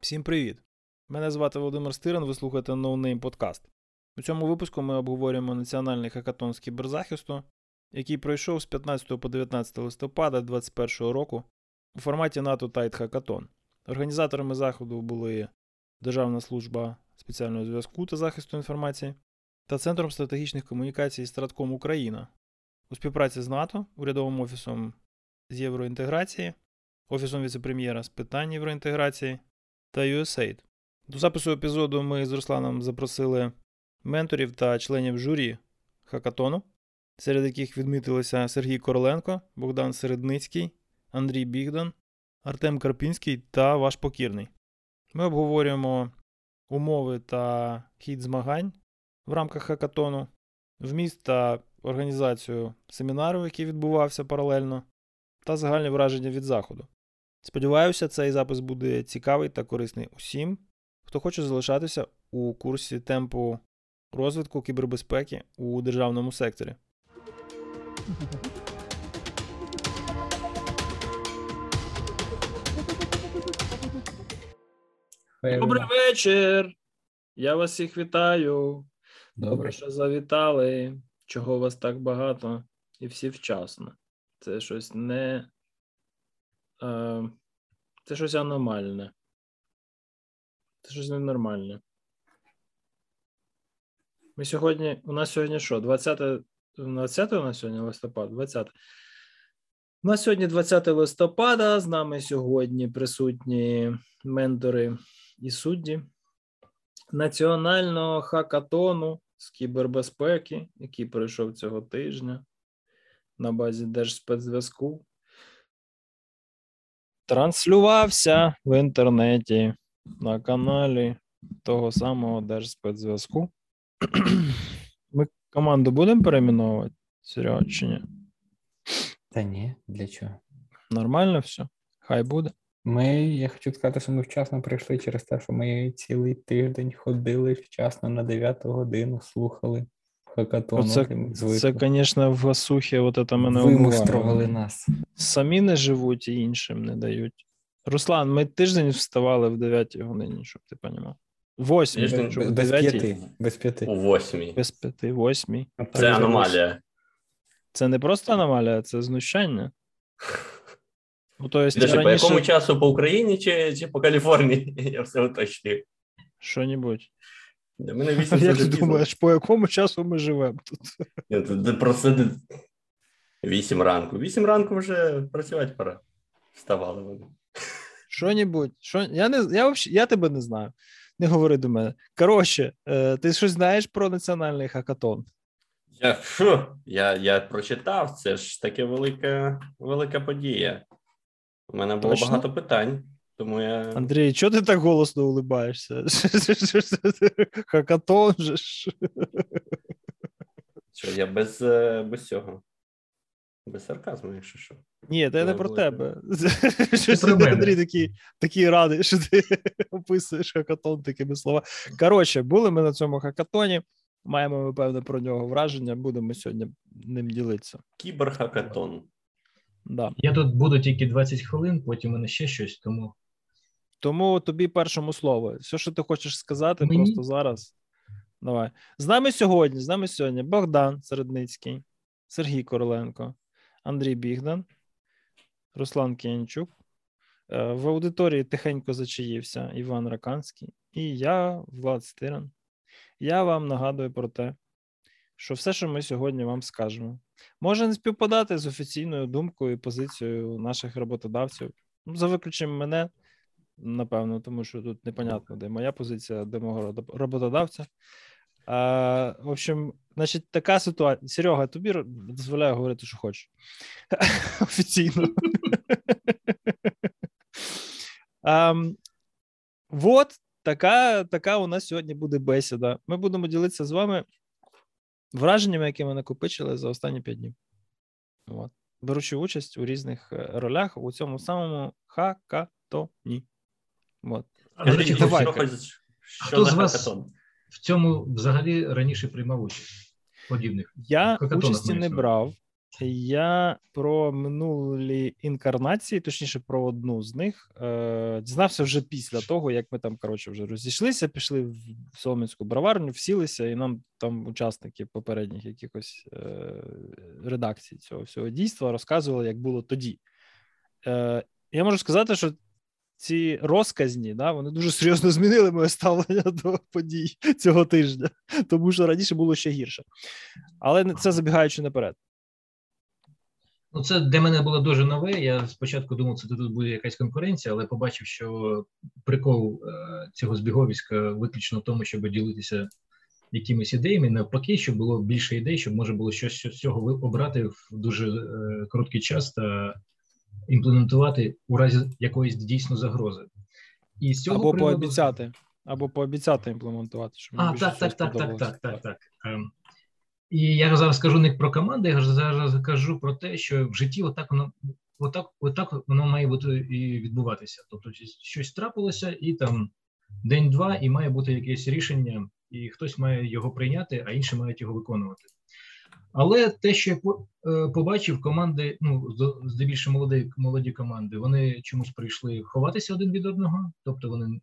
Всім привіт! Мене звати Володимир Стирин, ви слухаєте No Name Podcast. У цьому випуску ми обговорюємо національний хакатон з кіберзахисту, який пройшов з 15 по 19 листопада 2021 року у форматі НАТО Tight Hackathon. Організаторами заходу були Державна служба спеціального зв'язку та захисту інформації та Центром стратегічних комунікацій Стратком Україна у співпраці з НАТО, урядовим офісом з євроінтеграції, Офісом віцепрем'єра з питань євроінтеграції та USAID. До запису епізоду ми з Русланом запросили менторів та членів журі Хакатону, серед яких відмітилися Сергій Короленко, Богдан Середницький, Андрій Бігдан, Артем Карпінський та ваш покірний. Ми обговорюємо умови та хід змагань в рамках хакатону, вміст та організацію семінару, який відбувався паралельно, та загальні враження від заходу. Сподіваюся, цей запис буде цікавий та корисний усім, хто хоче залишатися у курсі темпу розвитку кібербезпеки у державному секторі. Добрий вечір! Я вас всіх вітаю. Добре, що завітали. Чого у вас так багато і всі вчасно. Це щось не. Е, Це щось аномальне. Це щось ненормальне. Ми сьогодні. У нас сьогодні що? 20 20 у нас сьогодні листопад? 20. У нас сьогодні 20 листопада. З нами сьогодні присутні ментори і судді національного хакатону з кібербезпеки, який пройшов цього тижня на базі Держспецзв'язку. Транслювався в інтернеті на каналі того самого Держспецзв'язку. Ми команду будемо перейменовувати, Серега, чи ні? Та ні, для чого? Нормально все? Хай буде. Ми, я хочу сказати, що ми вчасно прийшли через те, що ми цілий тиждень ходили вчасно на 9 годину, слухали хакатон. Це, це, звісно, в Васухі от це мене Вимустрували нас. Самі не живуть і іншим не дають. Руслан, ми тиждень вставали в 9 годині, щоб ти розумів. Восьмій. Без п'яти. Без п'яти. У восьмій. Без п'яти, восьмій. Це аномалія. Це не просто аномалія, це знущання. Ну, то есть, Даже раніше... По якому часу по Україні чи чи по Каліфорнії? Я все уточнюю. Що-небудь. Для мене 8 Як ти думаєш, по якому часу ми живемо тут? Просто 8 ранку. 8 ранку вже працювати пора. Вставали вони. Що-небудь. Що... Я, не... я, вообще... я тебе не знаю. Не говори до мене. Коротше, е, ти щось знаєш про національний хакатон? Я фу, я, я прочитав, це ж таке велика, велика подія. У мене було Точно? багато питань, тому я. Андрій, чого ти так голосно улибаєшся? Хакатон же ж. Що, я без е, без цього. Без сарказму, якщо що. Ні, це не про тебе. Андрій такий такий радий, що ти описуєш хакатон такими словами. Коротше, були ми на цьому хакатоні. Маємо ми певне про нього враження. Будемо сьогодні ним ділитися. Кіберхакатон. Да. Я тут буду тільки 20 хвилин, потім мене ще щось, тому. Тому тобі першому слово. Все, що ти хочеш сказати, Мені? просто зараз. Давай. З нами сьогодні, з нами сьогодні Богдан Середницький, Сергій Короленко, Андрій Бігдан, Руслан Кенчук. Е, в аудиторії тихенько зачаївся Іван Раканський і я, Влад Стиран. Я вам нагадую про те, що все, що ми сьогодні вам скажемо, може не співпадати з офіційною думкою і позицією наших роботодавців. Ну, за виключенням мене, напевно, тому що тут непонятно, де моя позиція, де мого роботодавця. А, В общем, значить, така ситуація. Серега, тобі дозволяю говорити, що хочеш. Офіційно. така, така у нас сьогодні буде бесіда. Ми будемо ділитися з вами враженнями, які ми накопичили за останні п'ять днів. От. Беручи участь у різних е, ролях у цьому самому хакатоні. От. Скажіть, давай. Що Хто з вас в цьому взагалі раніше приймав участь? Подібних Я участі не брав. Я про минулі інкарнації, точніше, про одну з них, е, дізнався вже після того, як ми там коротше вже розійшлися, пішли в Соломінську броварню, всілися, і нам там учасники попередніх якихось е, редакцій цього всього дійства розказували, як було тоді. Е, Я можу сказати, що ці розказні, да, вони дуже серйозно змінили моє ставлення до подій цього тижня, тому що раніше було ще гірше. Але це забігаючи наперед. Ну, це для мене було дуже нове. Я спочатку думав, що тут буде якась конкуренція, але побачив, що прикол е, цього збіговіська виключно в тому, щоб ділитися якимись ідеями, навпаки, щоб було більше ідей, щоб можна було щось з цього обрати в дуже е, короткий час та імплементувати у разі якоїсь дійсно загрози. І з цього Або приводу... пообіцяти, або пообіцяти імплементувати. Щоб а, так, так, так, так, так, так, так. І я зараз кажу не про команди, я зараз кажу про те, що в житті отак воно отак, отак воно має бути і відбуватися. Тобто, щось трапилося, і там день-два, і має бути якесь рішення, і хтось має його прийняти, а інші мають його виконувати. Але те, що я е, побачив, команди, ну здебільшого молоді молоді команди, вони чомусь прийшли ховатися один від одного, тобто вони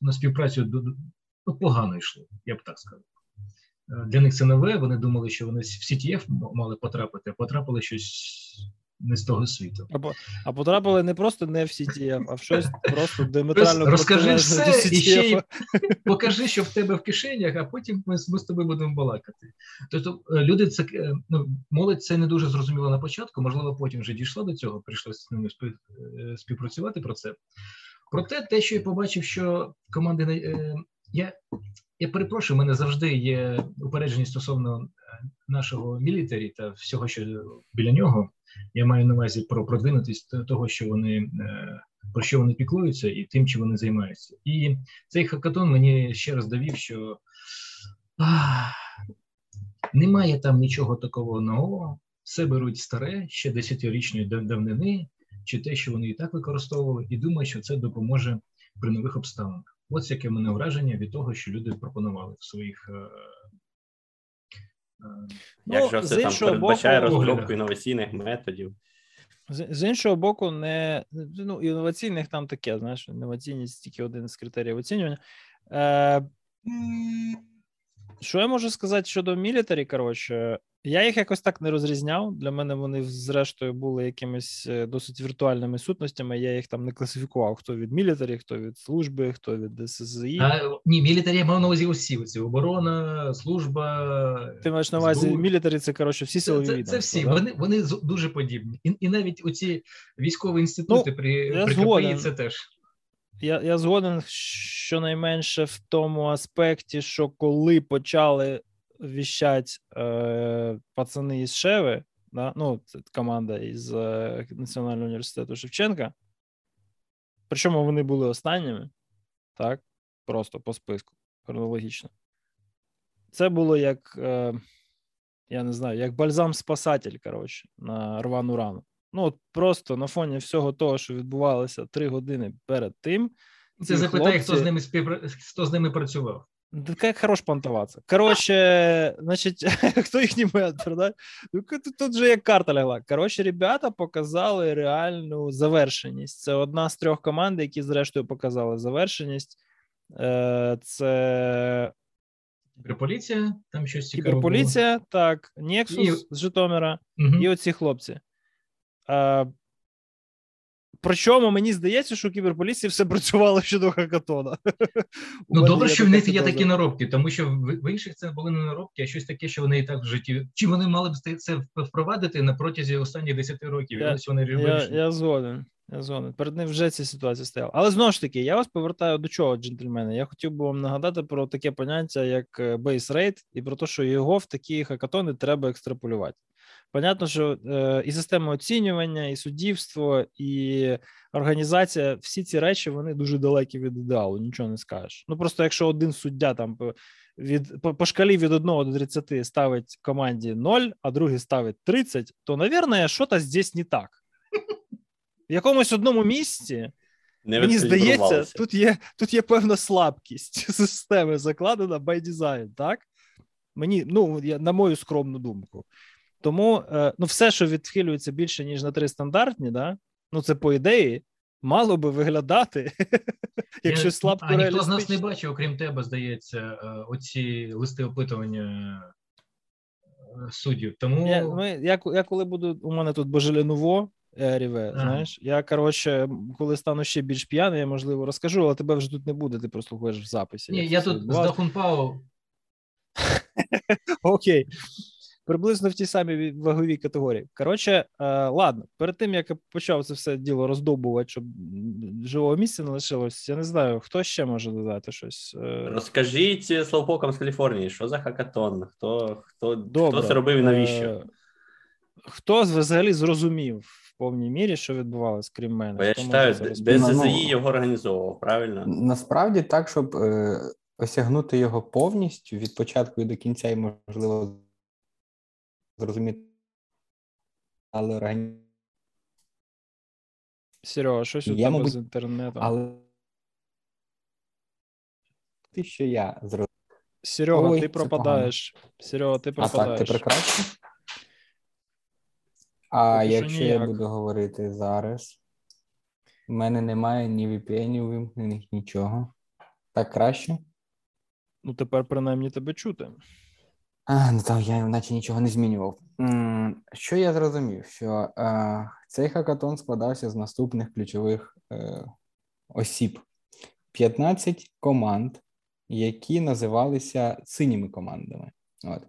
на співпрацю ну, погано йшли, я б так сказав. Е, для них це нове. Вони думали, що вони в CTF мали потрапити, а потрапили щось не з того світу. Або а потрапили не просто не в CTF, а в щось просто диаметрально розкажи все і ще й покажи, що в тебе в кишенях, а потім ми, ми з тобою будемо балакати. Тобто е, люди це е, ну молодь це не дуже зрозуміло на початку. Можливо, потім вже дійшло до цього, прийшлося з ними співпрацювати про це. Проте, те, що я побачив, що команди я я перепрошую, у мене завжди є упереджені стосовно е, нашого мілітарі та всього, що біля нього. Я маю на увазі про продвинутість того, що вони е, про що вони піклуються, і тим, чим вони займаються. І цей хакатон мені ще раз довів, що ах, немає там нічого такого нового. Все беруть старе ще десятирічної давнини, чи те, що вони і так використовували, і думаю, що це допоможе при нових обставинах. Ось яке мене враження від того, що люди пропонували в своїх. Е, е, Якщо ну, це там передбачає боку, розробку інноваційних методів. З, з іншого боку, не ну, інноваційних там таке, знаєш, інноваційність тільки один з критеріїв оцінювання. Е, Що я можу сказати щодо мілітарі? Коротше, я їх якось так не розрізняв. Для мене вони, зрештою, були якимись е, досить віртуальними сутностями. Я їх там не класифікував: хто від мілітарі, хто від служби, хто від ССЗІ. А, Ні, мілітарі мав на увазі усі. Це оборона, служба. Ти маєш на увазі мілітарі, це коротше всі силові Це, це, це всі. Да? Вони вони дуже подібні. І і навіть оці військові інститути ну, при, при КПІ це теж. Я я згоден щонайменше в тому аспекті, що коли почали віщать е, пацани із Шеви, да? ну, це команда із е, Національного університету Шевченка. Причому вони були останніми, так, просто по списку хронологічно. Це було як, е, я не знаю, як бальзам-спасатель, коротше, на рвану рану. Ну, от просто на фоні всього того, що відбувалося три години перед тим. Це запитай, хлопці... хто з ними співпра... хто з ними працював. Как хорош понтуватися. Коротше, значить, хто їхній ментор, да? Ну, тут, же як карта лягла. Коротше, ребята показали реальну завершеність. Це одна з трьох команд, які, зрештою, показали завершеність. Е, це Кіберполіція, там щось цікаве Кіберполіція, так, Нексус і... з Житомира угу. і оці хлопці. Е, Причому мені здається, що у кіберполіції все працювало щодо хакатона. Ну добре, що в них є такі наробки, тому що в інших це були не наробки, а щось таке, що вони і так в житті. Чи вони мали б це впровадити на протязі останніх 10 років? Я, вони я, я згоден. Я згоден. Перед ним вже ця ситуація стояла. Але знову ж таки, я вас повертаю до чого, джентльмени. Я хотів би вам нагадати про таке поняття, як base rate, і про те, що його в такі хакатони треба екстраполювати. Понятно, що е, і система оцінювання, і суддівство, і організація, всі ці речі вони дуже далекі від ідеалу, нічого не скажеш. Ну просто якщо один суддя там від по, по шкалі від 1 до 30 ставить команді 0, а другий ставить 30, то, навірно, щось здесь не так. В якомусь одному місці. Не Мені здається, тут є тут є певна слабкість системи закладена by design, так? Мені, ну, на мою скромну думку. Тому е, ну, все, що відхилюється більше, ніж на три стандартні, да? ну це по ідеї мало би виглядати, якщо слабко А ніхто з нас не бачив, окрім тебе, здається, е, оці листи опитування е, суддів. Тому я, ми, я, я коли буду, у мене тут Божеленуво, Ріве, знаєш, я коротше, коли стану ще більш п'яний, я можливо розкажу, але тебе вже тут не буде, ти прослухаєш в записі. Ні, я тут з Дахунпау. Окей приблизно в тій самій ваговій категорії. Коротше, е, ладно, перед тим як я почав це все діло роздобувати, щоб живого місця не лишилось, я не знаю, хто ще може додати щось. Е. Розкажіть славпокам з Каліфорнії, що за хакатон? Хто хто, Добре. хто це робив і навіщо? Е, хто взагалі зрозумів в повній мірі, що відбувалося, крім мене? Бо я читаю, де ЗЗІ його організовував, правильно? Насправді так, щоб е, осягнути його повністю від початку і до кінця, і можливо зрозуміти, але організм. Серега, щось у тебе мабуть, з інтернетом. Але ти що я зрозумів. Серега, Ой, ти пропадаєш. Серега, ти пропадаєш. А так, ти прекрасно. А Поки якщо я буду говорити зараз, в мене немає ні VPN вимкнених, нічого. Так краще? Ну, тепер принаймні тебе чути. А, ну там я наче нічого не змінював. Що я зрозумів? Що е, цей хакатон складався з наступних ключових е, осіб: 15 команд, які називалися синіми командами. От.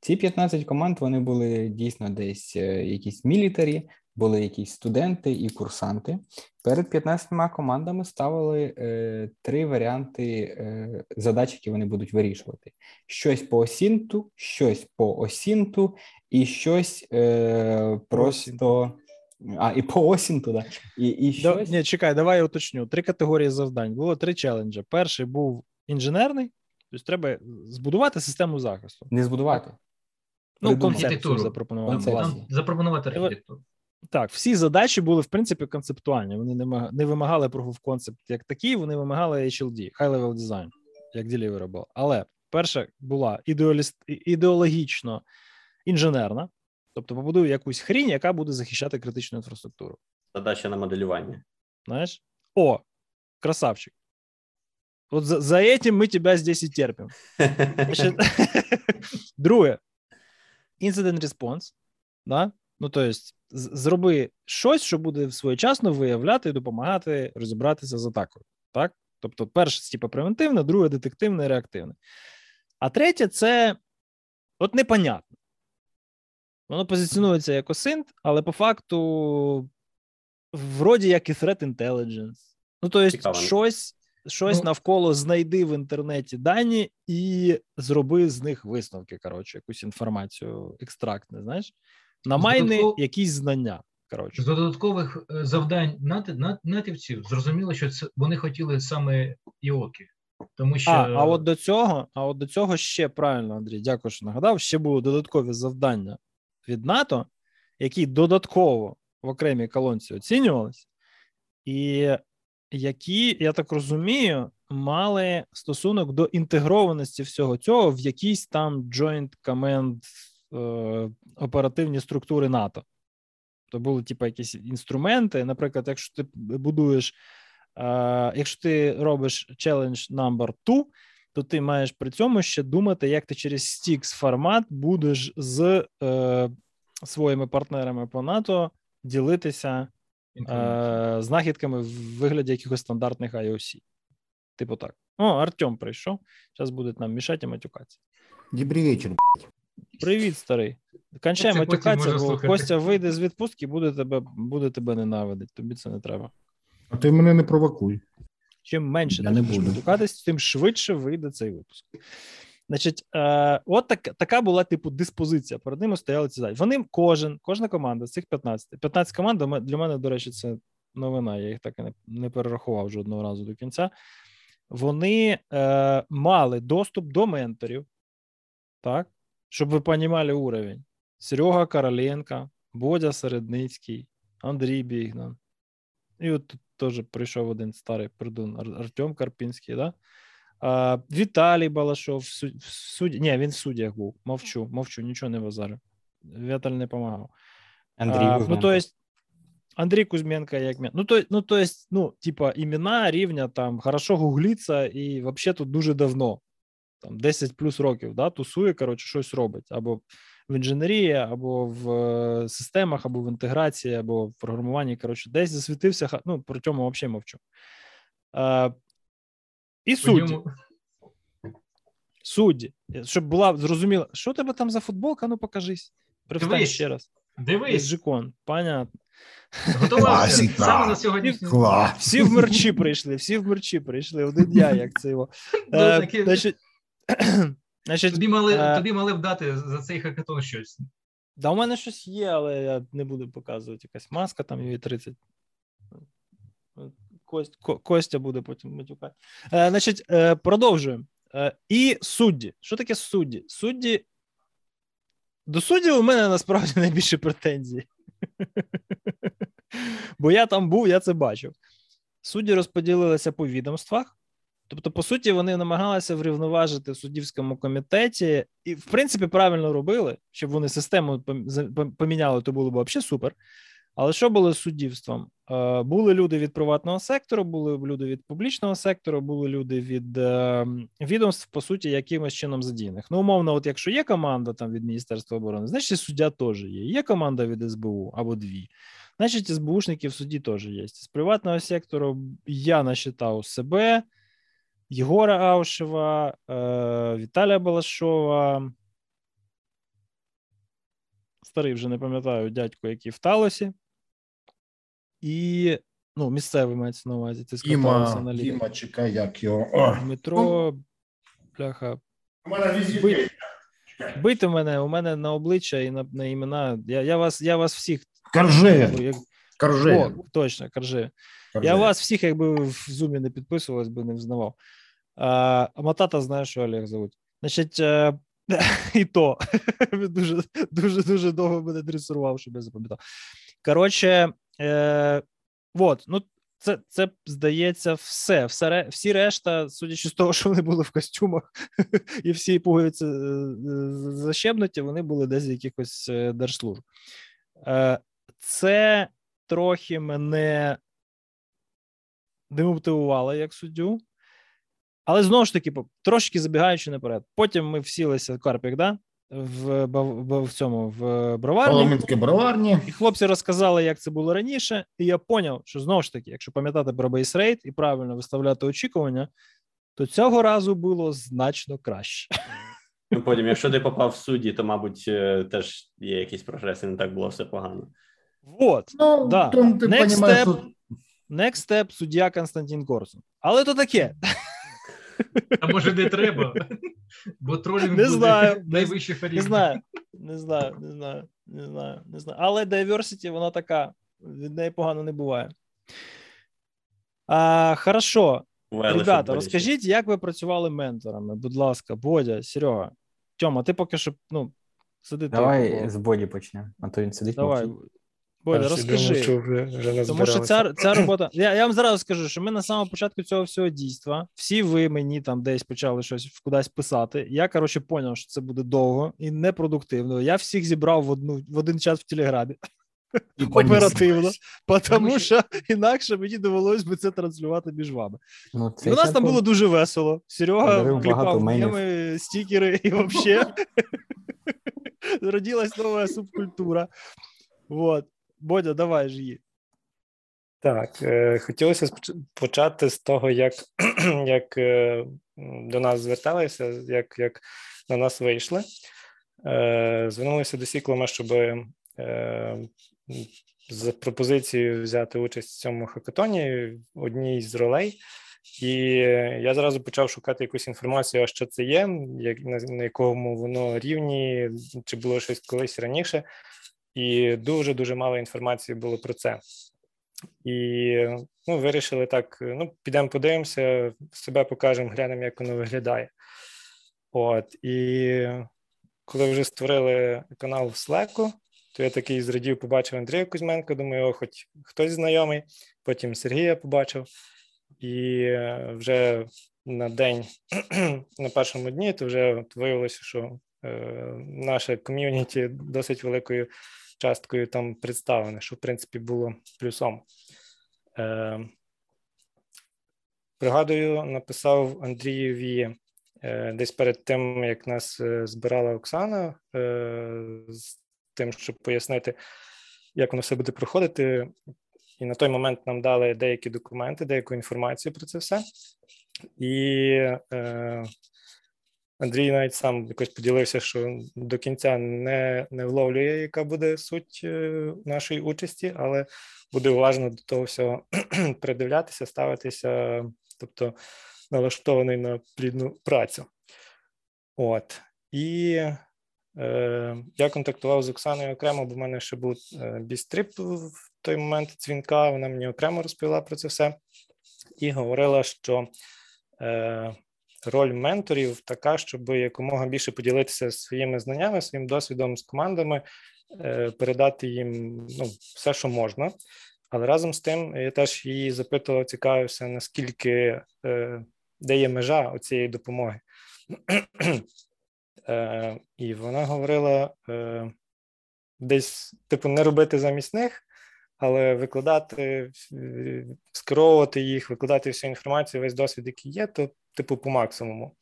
Ці 15 команд вони були дійсно десь е, якісь мілітарі, були якісь студенти і курсанти. Перед 15 командами ставили е, три варіанти е, задач, які вони будуть вирішувати: щось по осінту, щось по осінту і щось е, просто. А, і по осінту, да. І, і щось... Ні, чекай, давай я уточню. Три категорії завдань. Було три челенджі. Перший був інженерний, тобто треба збудувати систему захисту. Не збудувати. Ну, концепцію запропонувати. Запропонувати архітектуру. Так, всі задачі були в принципі концептуальні. Вони не не вимагали Proof of Concept як такі, вони вимагали HLD, High Level Design, як deliverable. Але перша була ідеологічно інженерна, тобто побудує якусь хрінь, яка буде захищати критичну інфраструктуру. Задача на моделювання. Знаєш? О, красавчик. От за, за этим ми тебе здесь і терпимо. Друге, incident response. Да? Ну, тобто, зроби щось, що буде своєчасно виявляти і допомагати розібратися з атакою. Так? Тобто, перше, типу, превентивне, друге детективне, реактивне. А третє це от непонятно. Воно позиціонується як осинт, але по факту, вроді як і threat intelligence. Ну, тобто, щось щось ну, навколо знайди в інтернеті дані і зроби з них висновки. Коротше, якусь інформацію екстрактне, знаєш на майни Додатков... якісь знання. Коротше. З додаткових е, завдань натівців зрозуміло, що це вони хотіли саме іоки. Тому що а, а от до цього, а от до цього ще правильно, Андрій, дякую, що нагадав. Ще були додаткові завдання від НАТО, які додатково в окремій колонці оцінювалися, і які, я так розумію, мали стосунок до інтегрованості всього цього в якийсь там Joint Command оперативні структури НАТО. То були, типу, якісь інструменти. Наприклад, якщо ти будуєш, е, якщо ти робиш challenge number 2, то ти маєш при цьому ще думати, як ти через Stix формат будеш з е, своїми партнерами по НАТО ділитися е, знахідками в вигляді якихось стандартних IOC. Типу так. О, Артем прийшов. Зараз буде нам мішати і матюкатися. Добрий вечір. Привіт, старий. Кончай матюкатися, бо Костя вийде з відпустки, буде тебе буде тебе ненавидити. Тобі це не треба. А ти мене не провокуй. Чим менше ти будеш матюкатись, тим швидше вийде цей випуск. Значить, е, от так, така була типу диспозиція. Перед ними стояли ці задачі. Вони кожен, кожна команда з цих 15. 15 команд для мене, до речі, це новина. Я їх так і не, не перерахував жодного разу до кінця. Вони е, мали доступ до менторів, так, щоб ви розуміли уровень. Серега Короленко, Бодя Середницький, Андрій Бігнан. І от тут теж прийшов один старий придун Артем Карпінський, да? А, Віталій Балашов в суді. Ні, він в суддях був. Мовчу, мовчу, нічого не базарю. Вєталь не допомагав. Андрій а, Ну, то есть, Андрій Кузьменко як ну то, ну, то есть, ну, типа, імена рівня там хорошо гуглиться, і взагалі тут дуже давно, там 10 плюс років, да, тусує, коротше, щось робить. Або в інженерії, або в е, системах, або в інтеграції, або в програмуванні. Коротше, десь засвітився. Ну, про цьому взагалі мовчу. А, І судді. Судді, щоб була зрозуміла, що тебе там за футболка? Ну покажись. Привстань ще раз. Дивись. Джикон, понятно. Готувався саме на сьогоднішній Клас. Всі в мерчі прийшли, всі в мерчі прийшли. Один я, як це його. Ну, е, значить, значить, тобі мали е... тобі мали вдати за цей хакатон щось. Да, у мене щось є, але я не буду показувати. Якась маска там її 30. Кость, Костя буде потім матюкати. Е, Значить, е, продовжуємо. Е, І судді. Що таке судді? Судді. До суддів у мене насправді найбільше претензій. Бо я там був, я це бачив. Судді розподілилися по відомствах. Тобто, по суті, вони намагалися врівноважити в суддівському комітеті, і, в принципі, правильно робили, щоб вони систему поміняли, то було б взагалі супер. Але що було з суддівством? Е, були люди від приватного сектору, були люди від публічного сектору, були люди від е, відомств, по суті, якимось чином задіяних. Ну, умовно, от якщо є команда там від Міністерства оборони, значить суддя теж є. Є команда від СБУ або дві. Значить, СБУшники в суді теж є. З приватного сектору я насчитав себе, Єгора Аушева, е, Віталія Балашова. Старий вже не пам'ятаю дядько, який в Талосі і ну, місцевий мається на увазі. Ти скатався на лінії. Діма, чекай, як його. О. Метро, бляха. У мене Бий, бийте мене, у мене на обличчя і на на імена. Я я, вас я вас всіх. Карже. Як... Карже. О, точно, карже. Я вас всіх, якби в зумі не підписувалась, би не взнавав. А Матата знає, що Олег зовуть. Значить, е, і то він дуже дуже дуже довго мене дресурував, щоб я запам'ятав. Коротше, Е, Вот, ну це це здається все. Всі решта, судячи з того, що вони були в костюмах, і всі пуговиці е, защебнуті, вони були десь якихось держслужб. Це трохи мене демотивувало як суддю. Але знову ж таки, трошки забігаючи наперед. Потім ми всілися Карпік, да? в в, в цьому в броварні. броварні. І хлопці розказали, як це було раніше, і я поняв, що знову ж таки, якщо пам'ятати про base rate і правильно виставляти очікування, то цього разу було значно краще. Ну, Потім, якщо ти попав в судді, то, мабуть, е, теж є якийсь прогрес, і не так було все погано. Вот, ну, да. Next step, next step суддя Константин Корсун. Але то таке. А може не треба? Бо тролінг не знаю, найвищих рівнів. Не знаю, не знаю, не знаю, не знаю, не знаю. Але diversity, вона така, від неї погано не буває. А, Хорошо. Well, Ребята, розкажіть, як ви працювали менторами? Будь ласка, Бодя, Серега. Тьома, ти поки що ну, сиди. Давай з Боді почнемо, а то він сидить. Давай. Мовчить. Боля, розкажи. Думав, вже, вже Тому що ця ця робота. Я я вам зразу скажу, що ми на самому початку цього всього дійства, всі ви мені там десь почали щось кудись писати. Я, коротше, поняв, що це буде довго і непродуктивно. Я всіх зібрав в одну в один час в Телеграмі. Оперативно, тому що інакше мені довелось би це транслювати між вами. Ну, і У нас там було дуже весело. Серега кліпав меми, стікери і взагалі родилась нова субкультура. Вот. Бодя, давай ж її. Так, е, хотілося почати з того, як як е, до нас зверталися, як як на нас вийшли. Е, Звернулися до Сіклома, щоб е, з пропозицією взяти участь в цьому хакатоні, одній з ролей. І я зразу почав шукати якусь інформацію, а що це є, як на, на якому воно рівні, чи було щось колись раніше і дуже дуже мало інформації було про це. І ну, вирішили так: ну, підемо подивимося, себе покажемо, глянемо, як воно виглядає. От, І коли вже створили канал в Slack, то я такий зрадів, побачив Андрія Кузьменка, думаю, о, хоч хтось знайомий. Потім Сергія побачив. І вже на день, на першому дні, то вже виявилося, що наше ком'юніті досить великою часткою там представлене, що в принципі було плюсом. Пригадую, написав Андрієві десь перед тим, як нас збирала Оксана, з тим, щоб пояснити, як воно все буде проходити. І на той момент нам дали деякі документи, деяку інформацію про це все. І е, Андрій навіть сам якось поділився, що до кінця не не вловлює, яка буде суть е, нашої участі, але буде уважно до того всього придивлятися, ставитися, тобто налаштований на плідну працю. От. І е, я контактував з Оксаною окремо, бо в мене ще був е, бістрип в той момент дзвінка. Вона мені окремо розповіла про це все і говорила, що е, роль менторів така, щоб якомога більше поділитися своїми знаннями, своїм досвідом з командами, е, передати їм ну, все, що можна. Але разом з тим я теж її запитував, цікавився, наскільки е, де є межа цієї допомоги. Е, І вона говорила десь, типу, не робити замість них, але викладати, скеровувати їх, викладати всю інформацію, весь досвід, який є, то типу по максимуму.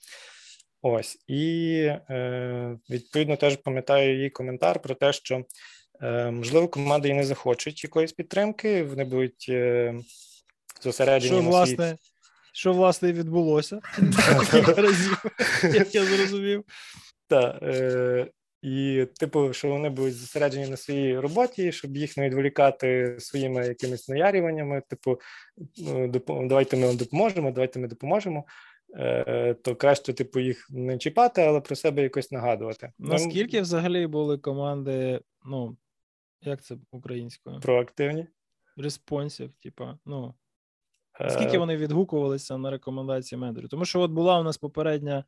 Ось і е, відповідно теж пам'ятаю її коментар про те, що е, можливо команди і не захочуть якоїсь підтримки, вони будуть е, зосереджені що, на власне, свій... що власне відбулося разів, як я зрозумів. Так, е, і, типу, що вони будуть зосереджені на своїй роботі, щоб їх не відволікати своїми якимись наярюваннями, типу, ну, давайте ми вам допоможемо, давайте ми допоможемо. Е, то краще, типу, їх не чіпати, але про себе якось нагадувати. Наскільки взагалі були команди, ну, як це українською? Проактивні? Респонсів, типа, ну. Наскільки вони відгукувалися на рекомендації менторів? Тому що от була у нас попередня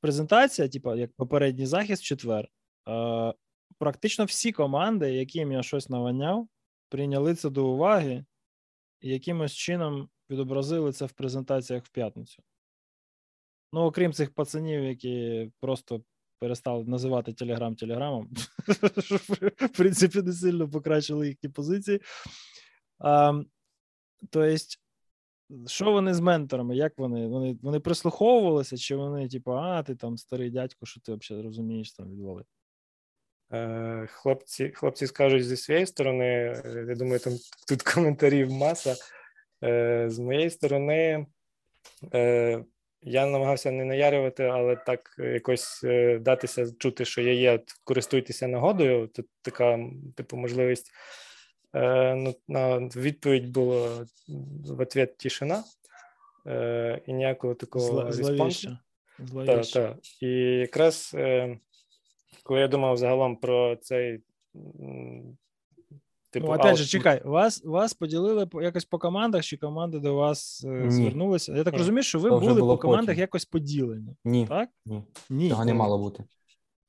презентація, типу, як попередній захист четвер. Е, Практично всі команди, яким я щось наваняв, прийняли це до уваги і якимось чином відобразили це в презентаціях в п'ятницю. Ну, окрім цих пацанів, які просто перестали називати Телеграм Телеграмом, що в принципі не сильно покращили їхні позиції. Тобто, що вони з менторами? Як вони? Вони вони прислуховувалися, чи вони, типу, а, ти там старий дядько, що ти взагалі розумієш там відвали? Е, хлопці хлопці скажуть зі своєї сторони, е, я думаю, там тут коментарів маса. Е, з моєї сторони, я намагався не наярювати, але так якось датися чути, що я є, користуйтеся нагодою. Тут така, типу, можливість Е, ну, на відповідь було в ответ тишина е, і ніякого такого респонсу. Так, так. І якраз е, коли я думав загалом про цей. Типу, ну, опять же, чекай, вас вас поділили якось по командах, чи команди до вас Ні. звернулися? Я так Ні. розумію, що ви Це були по командах потім. якось поділені. Ні. Так? Ні. Ні. Цього не мало бути.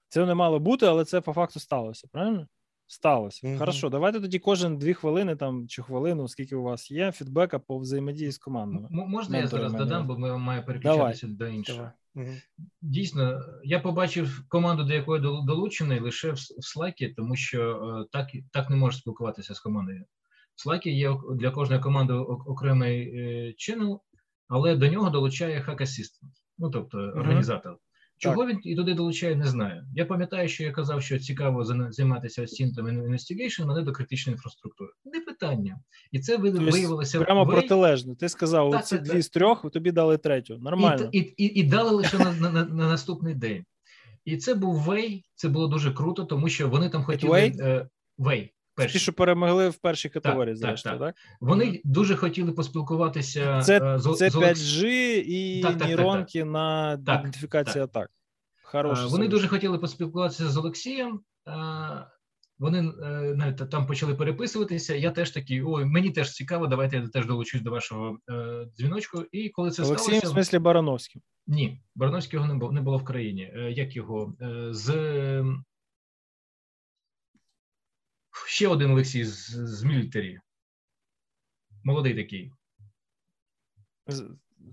Це не мало бути, але це по факту сталося, правильно? Сталося. Mm-hmm. Хорошо, давайте тоді кожен дві хвилини там чи хвилину, скільки у вас є, фідбека по взаємодії з командами. М- можна я зараз додам, бо ми маємо переключатися Давай. до іншого. Mm-hmm. Дійсно, я побачив команду, до якої долучений лише в, в Slack, тому що е, так так не можеш спілкуватися з командою. В Slack є для кожної команди окремий е, channel, але до нього долучає Hack Assistant, ну тобто mm-hmm. Чого він і туди долучає, не знаю. Я пам'ятаю, що я казав, що цікаво займатися Symptom Investigation, мене до критичної інфраструктури. Не питання. І це тобто виявилося прямо ви... протилежно. Ти сказав, так, оці так, дві так. з трьох, тобі дали третю. Нормально. І і, і, і дали лише на, на, на, на наступний день. І це був Вей, це було дуже круто, тому що вони там хотіли Вей. Перші. Ті, що перемогли в першій категорії, так, зрештою, так, так? так? Вони дуже хотіли поспілкуватися це, з Це 5G і так, нейронки так, на так, ідентифікацію атак. Хороший Вони дуже хотіли поспілкуватися з Олексієм. Вони е, навіть там почали переписуватися. Я теж такий, ой, мені теж цікаво, давайте я теж долучусь до вашого е, дзвіночку. І коли це Олексієм, сталося... в смислі Барановським? Ні, Барановського не було не було в країні. Е, як його? З ще один Олексій з, з мілітарі. Молодий такий.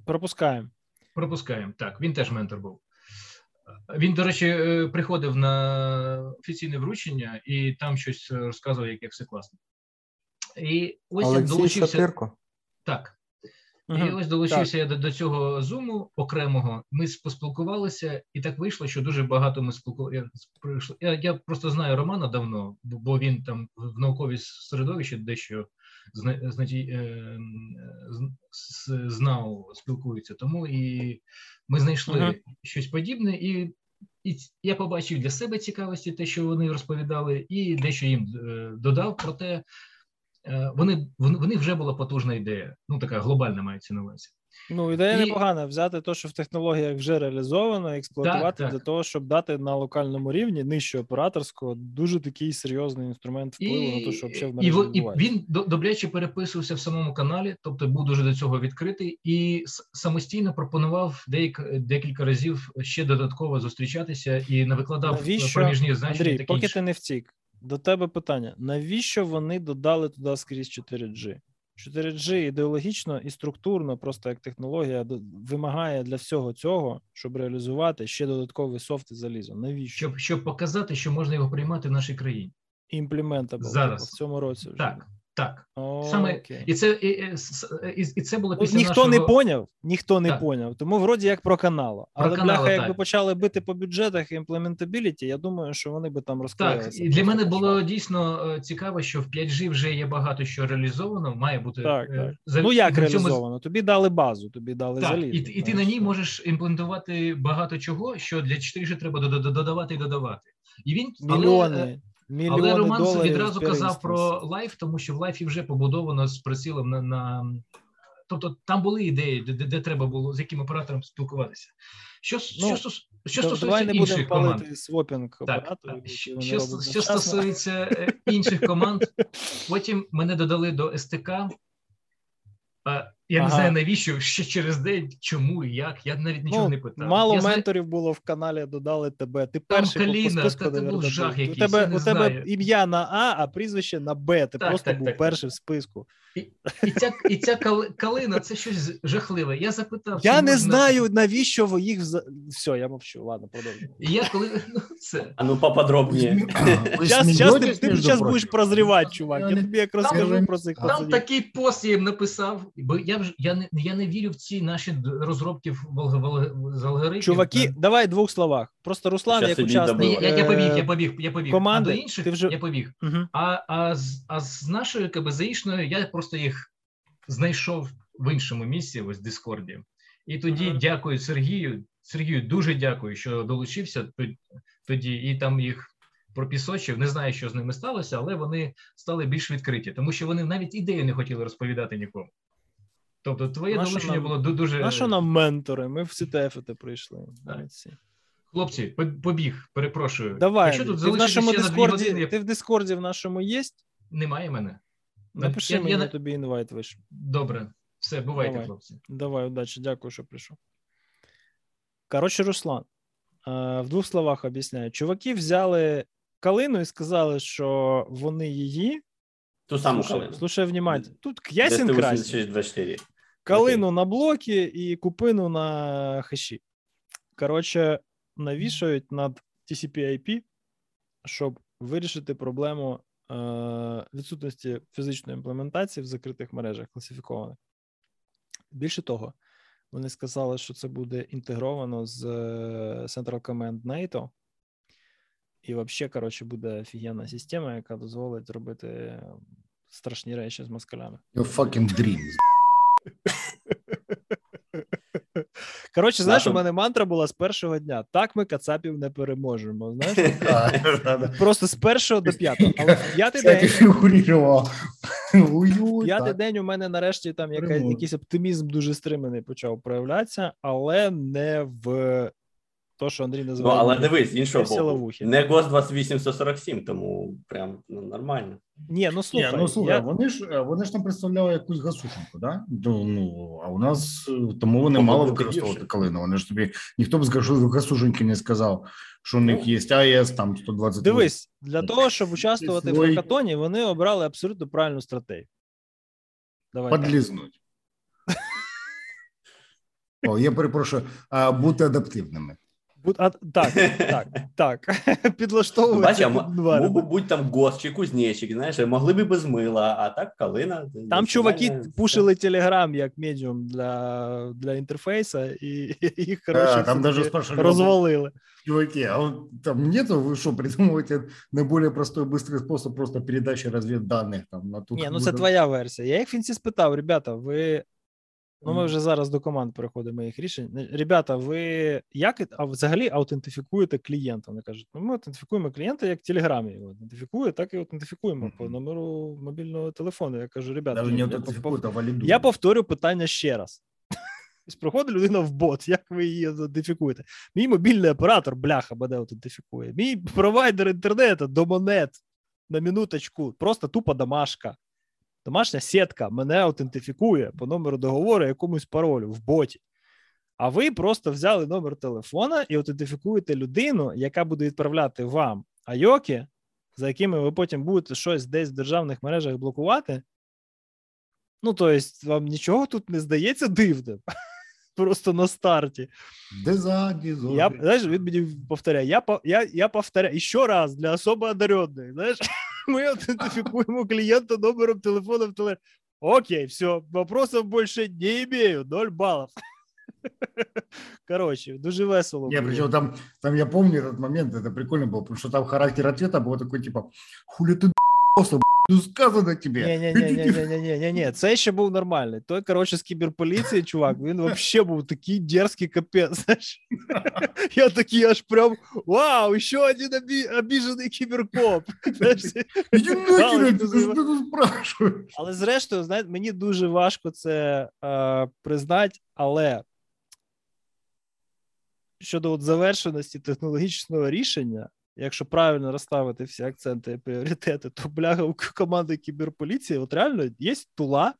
Пропускаємо. Пропускаємо. Так, він теж ментор був. Він, до речі, е, приходив на офіційне вручення і там щось розказував, як все класно. І ось Олексій долучився. Шатирко? Так. І ось долучився так. я до, до цього зуму окремого. Ми поспілкувалися, і так вийшло, що дуже багато ми спілкувалися. Я, я просто знаю Романа давно, бо він там в науковій середовищі дещо зна, е, знав, спілкується. Тому і ми знайшли uh-huh. щось подібне, і і я побачив для себе цікавості, те, що вони розповідали, і дещо їм е, додав. Проте Е, вони в них вже була потужна ідея. Ну така глобальна мається на увазі. Ну, ідея і... непогана взяти те, що в технологіях вже реалізовано, експлуатувати так, так. для того, щоб дати на локальному рівні нижче операторського дуже такий серйозний інструмент впливу і... на те, що взагалі в мережі і, і він добряче переписувався в самому каналі, тобто був дуже до цього відкритий і самостійно пропонував деяк, декілька разів ще додатково зустрічатися і не викладав Навіщо? проміжні значення. Андрій, поки ти не втік. До тебе питання: навіщо вони додали туди скрізь 4G? 4G ідеологічно і структурно, просто як технологія, вимагає для всього цього, щоб реалізувати ще додатковий софт і залізо. Навіщо? Щоб щоб показати, що можна його приймати в нашій країні. Імплемента зараз в цьому році. вже. Так. Так, О, саме окей. і це і, і, і це було після ніхто нашого... не поняв, ніхто не так. поняв. Тому вроді як про канало. Але канало, бляха, якби почали бити по бюджетах і імплементабіліті, я думаю, що вони би там розклеїлися. Так, і для мене було дійсно е, цікаво, що в 5G вже є багато що реалізовано. Має бути так, е, так. За... Ну як реалізовано? Тобі дали базу, тобі дали так, заліз. І, і ти на ній можеш імплементувати багато чого, що для 4G треба додавати і додавати. І він мільйони. Але... Мільйони Але Роман доларів відразу казав про Life, тому що в Life і вже побудовано з прицілом на на тобто там були ідеї, де, де, де треба було з яким оператором спілкуватися. Що ну, що, що стосується не інших команд, swapping так, так. Що, що, що стосується е, інших команд, потім мене додали до СТК. Я ага. не знаю навіщо ще через день, чому і як. Я навіть нічого ну, не питав. Мало я менторів знаю... було в каналі, додали тебе. Ти перший Каліна, по списку, та, був жах якийсь, у тебе у тебе ім'я на А, а прізвище на Б. Ти так, просто так, був так, перший в списку. І, і ця і ця калина це щось жахливе. Я запитав. Я не можна... знаю, навіщо ви їх. Все, я мовчу. Ладно, продовжуємо. Я коли ну, це. А ну поподробніше. Зараз ти, ти зараз будеш прозрівати, чувак. Я тобі як розкажу про цих Там такий пост я їм написав, бо я вже я не я не вірю в ці наші розробки з алгоритмів. Чуваки, давай в двох словах. Просто Руслан, як учасник. Я, я побіг, я побіг, я побіг. Команди, а до інших ти вже... я побіг. Угу. А, а, з, а з нашою КБЗІшною я просто їх знайшов в іншому місці, ось в Дискорді. І тоді угу. дякую Сергію. Сергію дуже дякую, що долучився тоді, і там їх пропісочив. Не знаю, що з ними сталося, але вони стали більш відкриті, тому що вони навіть ідею не хотіли розповідати нікому. Тобто, твоє Нащо долучення нам, було дуже. На що нам ментори? Ми в ЦТФ прийшли. Хлопці, побіг, перепрошую. Давай, Якщо тут ти в нашому дискорді, години, ти в дискорді в нашому є? Немає мене. Напиши я, мені, я... тобі інвайт виш. Добре, все, бувайте, Давай. хлопці. Давай, удачі, дякую, що прийшов. Коротше, Руслан, в двох словах об'ясняю. Чуваки взяли калину і сказали, що вони її. Ту саму слушай, калину. Слушай внимательно. Тут ясен красный. Калину okay. на блоки і купину на хеші. Коротше, навішають над TCP-IP, щоб вирішити проблему е, відсутності фізичної імплементації в закритих мережах класифікованих. Більше того, вони сказали, що це буде інтегровано з Central Command NATO, і взагалі, коротше, буде офігенна система, яка дозволить робити страшні речі з москалями. Your fucking dreams. Коротше, знаєш, у мене мантра була з першого дня. Так ми кацапів не переможемо. Знаєш? Просто з першого до п'ятого. Але в п'ятий день п'ятий день у мене нарешті там якийсь оптимізм дуже стриманий почав проявлятися, але не в то, що Андрій називає. Ну, але дивись, іншого боку. Не ГОС 28147, тому прям ну, нормально. Ні, ну слухай. Ні, ну слухай, я... вони ж вони ж там представляли якусь гасушенку, да? Ну, а у нас тому вони мало використовувати калину. Вони ж тобі ніхто б з гасушеньки не сказав, що у них ну, є АЕС там 120. Дивись, для того, щоб участвувати свой... в хакатоні, вони обрали абсолютно правильну стратегію. Давай. Подлізнуть. О, я перепрошую, а бути адаптивними. А, Так, так, так. Підлаштовується. Бачиш, мог бути там гост чи кузнечик, знаєш, могли б без мила, а так калина. Там чуваки пушили телеграм як медіум для для інтерфейса, і їх коротше, да, там даже розвалили. Чуваки, а вот там нету, вы что, придумываете наиболее простой, быстрый способ просто передачи разведданных там на ту. Ні, ну це твоя версія. Я їх в кінці спитав, ребята, ви Ну, ми вже зараз до команд переходимо їх рішень. Ребята, ви як а взагалі аутентифікуєте клієнта? Вони кажуть, ну ми аутентифікуємо клієнта як в Телеграмі його аутентифікує, так і аутентифікуємо mm-hmm. по номеру мобільного телефону. Я кажу, ребята, не а валідують. Я повторю питання ще раз. Приходить людина в бот, як ви її аутентифікуєте? Мій мобільний оператор, бляха, мене аутентифікує. Мій провайдер інтернету, домонет, на минуточку, просто тупо домашка. Домашня сітка мене аутентифікує по номеру договору якомусь паролю в боті. А ви просто взяли номер телефона і аутентифікуєте людину, яка буде відправляти вам айоки, за якими ви потім будете щось десь в державних мережах блокувати. Ну, тобто, вам нічого тут не здається дивним. Просто на старті. Дизаді, я, знаєш, він мені повторяє, я, я, я повторяю ще раз для особо одаренних, знаєш. Мы аутентификуем у клиента номером телефона в телефон. Окей, все, вопросов больше не имею, 0 баллов. Короче, дуже весело. Не, причем там, там я помню этот момент, это прикольно было, потому что там характер ответа был такой, типа, хули ты ну сказано тебе. Ні-ні-ні, це ще був нормальний. Той, коротше, з кіберполіції, чувак, він взагалі був такий дерзкий капець. Я такий аж прям, вау, ще один обіжений кіберкоп. Іди нахер, ти спрашуєш. Але зрештою, знаєте, мені дуже важко це признати, але щодо от завершеності технологічного рішення, якщо правильно розставити всі акценти і пріоритети, то бляга у команди кіберполіції от реально є tool а,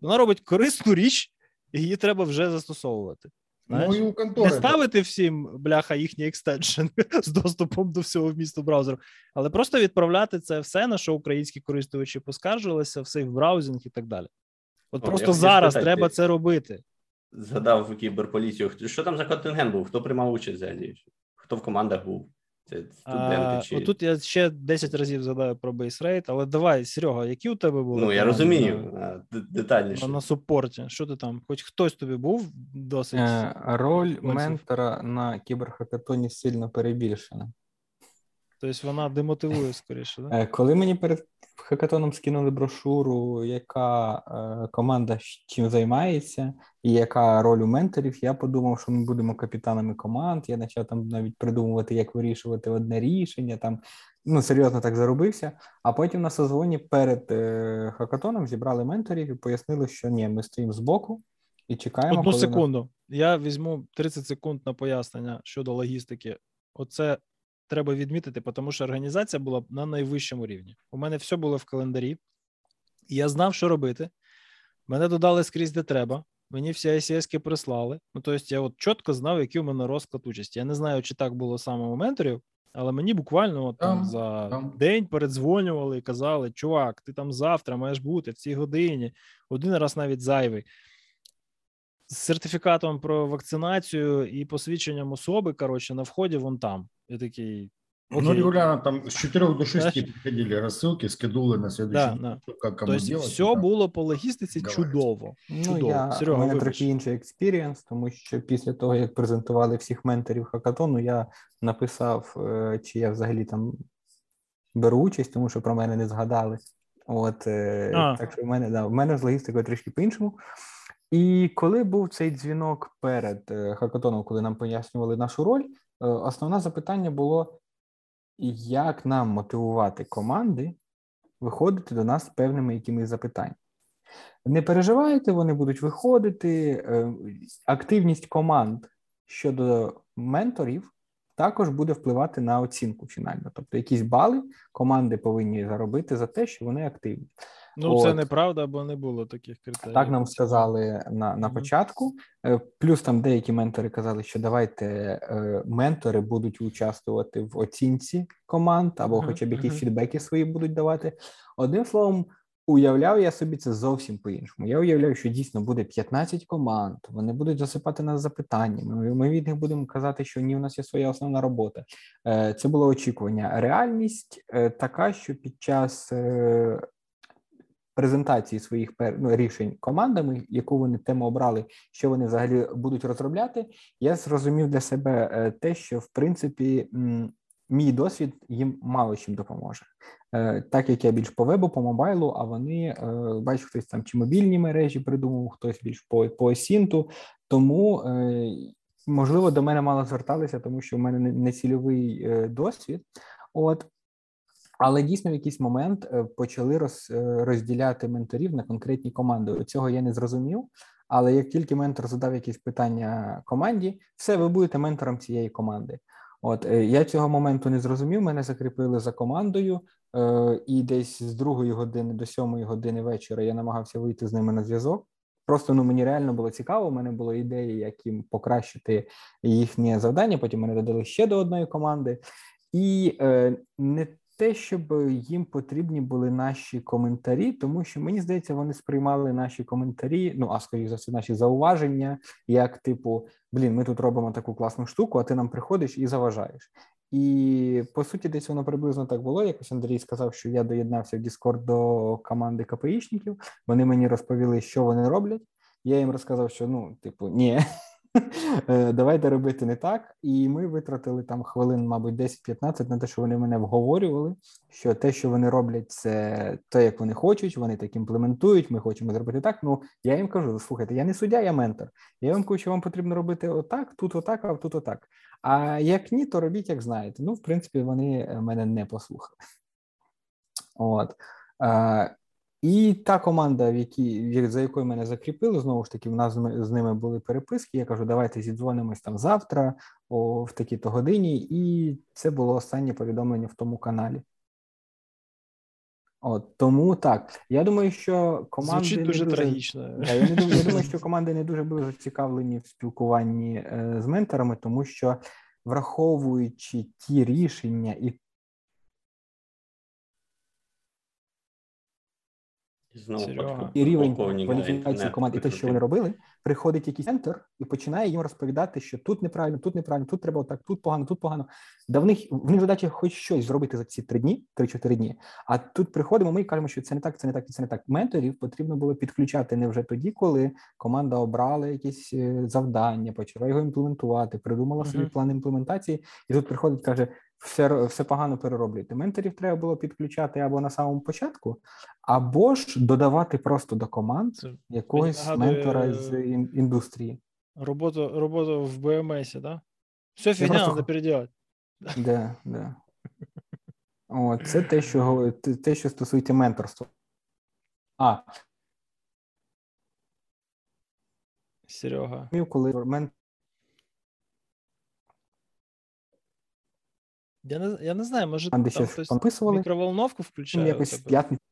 вона робить корисну річ, і її треба вже застосовувати. Знаєш? Ну, і у контори, Не ставити всім бляха їхній extension з доступом до всього вмісту браузеру, але просто відправляти це все, на що українські користувачі поскаржилися, все в browsing і так далі. От О, просто зараз спитати, треба це робити. Згадав кіберполіцію. Що там за контингент був? Хто приймав участь взагалі? Хто в командах був? Студенти. Чи... Отут я ще 10 разів згадаю про base rate, але давай, Серега, які у тебе були? Ну, я розумію, на... детальніше. На супорті. Що ти там? Хоч хтось тобі був досить. Е, роль ментора на кіберхакатоні сильно перебільшена. Тобто вона демотивує скоріше, да? Е, коли мені перед хакатоном скинули брошуру, яка е, команда чим займається, і яка роль у менторів, я подумав, що ми будемо капітанами команд. Я почав там навіть придумувати, як вирішувати одне рішення. Там ну серйозно так заробився. А потім на созвоні перед е, хакатоном зібрали менторів і пояснили, що ні, ми стоїмо збоку і чекаємо. Одну секунду. Нас... Я візьму 30 секунд на пояснення щодо логістики. Оце треба відмітити, тому що організація була на найвищому рівні. У мене все було в календарі, і я знав, що робити. Мене додали скрізь, де треба. Мені всі ICS-ки прислали. Ну, тобто, я от чітко знав, який у мене розклад участі. Я не знаю, чи так було саме у менторів, але мені буквально от, там, за там. день передзвонювали і казали: чувак, ти там завтра маєш бути в цій годині, один раз навіть зайвий з сертифікатом про вакцинацію і посвідченням особи, коротше, на вході вон там. Я такий. Ну, окей. Ну, регулярно там з 4 до 6 Знаешь? приходили розсилки, скидули на следующий да, да. как кому Тобто делать, все так. було по логістиці Давай. чудово. Ну, чудово. Я, Серега, у мене трохи інший experience, тому що після того, як презентували всіх менторів хакатону, я написав, е, чи я взагалі там беру участь, тому що про мене не згадали. От, е, Так що в мене да, в мене з логістикою трішки по-іншому. І коли був цей дзвінок перед е, хакатоном, коли нам пояснювали нашу роль, основне запитання було, як нам мотивувати команди виходити до нас з певними якимись запитаннями. Не переживайте, вони будуть виходити. Е, активність команд щодо менторів також буде впливати на оцінку фінально. Тобто, якісь бали команди повинні заробити за те, що вони активні. Ну, От. це неправда, бо не було таких критеріїв. Так нам сказали на на початку. Е, плюс там деякі ментори казали, що давайте е, ментори будуть участвувати в оцінці команд, або хоча б якісь uh-huh. фідбеки свої будуть давати. Одним словом, Уявляв я собі це зовсім по-іншому. Я уявляю, що дійсно буде 15 команд, вони будуть засипати нас запитаннями. Ми від них будемо казати, що ні, у нас є своя основна робота. Е, це було очікування. Реальність е, така, що під час е, презентації своїх ну, рішень командами, яку вони тему обрали, що вони взагалі будуть розробляти, я зрозумів для себе те, що в принципі мій досвід їм мало чим допоможе. Е, так як я більш по вебу, по мобайлу, а вони е, бачу, хтось там чи мобільні мережі придумав, хтось більш по по сінту. Тому е, можливо до мене мало зверталися, тому що в мене не цільовий досвід. От. Але дійсно в якийсь момент почали роз, розділяти менторів на конкретні команди. Цього я не зрозумів. Але як тільки ментор задав якісь питання команді, все, ви будете ментором цієї команди. От я цього моменту не зрозумів. Мене закріпили за командою. Е, і десь з другої години до сьомої години вечора я намагався вийти з ними на зв'язок. Просто ну мені реально було цікаво. У мене були ідеї, як їм покращити їхнє завдання. Потім мене додали ще до одної команди, і е, не те, щоб їм потрібні були наші коментарі, тому що мені здається, вони сприймали наші коментарі. Ну а скоріш за все, наші зауваження, як типу: блін, ми тут робимо таку класну штуку, а ти нам приходиш і заважаєш. І по суті, десь воно приблизно так було. Якось Андрій сказав, що я доєднався в Discord до команди КПІшників. Вони мені розповіли, що вони роблять. Я їм розказав, що ну, типу, ні, Е, давайте робити не так. І ми витратили там хвилин, мабуть, 10-15 на те, що вони мене вговорювали. Що те, що вони роблять, це те, як вони хочуть, вони так імплементують. Ми хочемо зробити так. Ну я їм кажу: слухайте, я не суддя, я ментор. Я вам кажу, що вам потрібно робити отак, тут отак, а тут отак. А як ні, то робіть, як знаєте. Ну, в принципі, вони е, мене не послухали. От. І та команда, в якій за якою мене закріпили, знову ж таки, в нас з ними були переписки. Я кажу, давайте зідзвонимось там завтра, о, в такій-то годині, і це було останнє повідомлення в тому каналі. От тому так. Я думаю, що команди Звучить дуже, дуже трагічно. Я, я, не думаю, я думаю, що команди не дуже були зацікавлені в спілкуванні е, з менторами, тому що враховуючи ті рішення і Знову і рівень кваліфікації команд, і те, що вони робили, приходить якийсь центр і починає їм розповідати, що тут неправильно, тут неправильно, тут треба так, тут погано, тут погано. Да в них в них задача хоч щось зробити за ці три дні, три-чотири дні. А тут приходимо. Ми і кажемо, що це не так, це не так, це не так. Менторів потрібно було підключати не вже тоді, коли команда обрала якісь е, завдання, почала його імплементувати, придумала собі uh-huh. план імплементації, і тут приходить, каже: все все погано перероблюєте. Менторів треба було підключати або на самому початку, або ж додавати просто до команд Це якогось нагадує... ментора з індустрії. Роботу роботу в БМС, да? Все фігня просто... треба переділати. Да, да. О, це те, що те, що стосується менторства. А. Серега. Коли ментор Я не я не знаю, може там хтось понаписували. мікроволновку включає. Якось п'ятницю.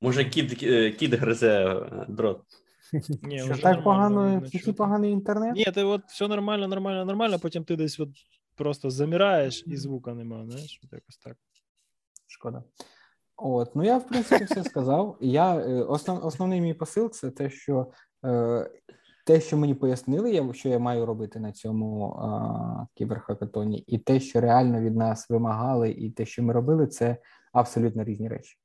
Може, кіт кіт гризе дрот. Ні, Що так погано, такий поганий інтернет? Ні, ти от все нормально, нормально, нормально, потім ти десь от просто замираєш і звука немає, знаєш, якось так. Шкода. От, ну я в принципі все сказав. Я е, основ, Основний мій посил це те, що е, те, що мені пояснили, що я маю робити на цьому а, кіберхакатоні, і те, що реально від нас вимагали, і те, що ми робили, це абсолютно різні речі.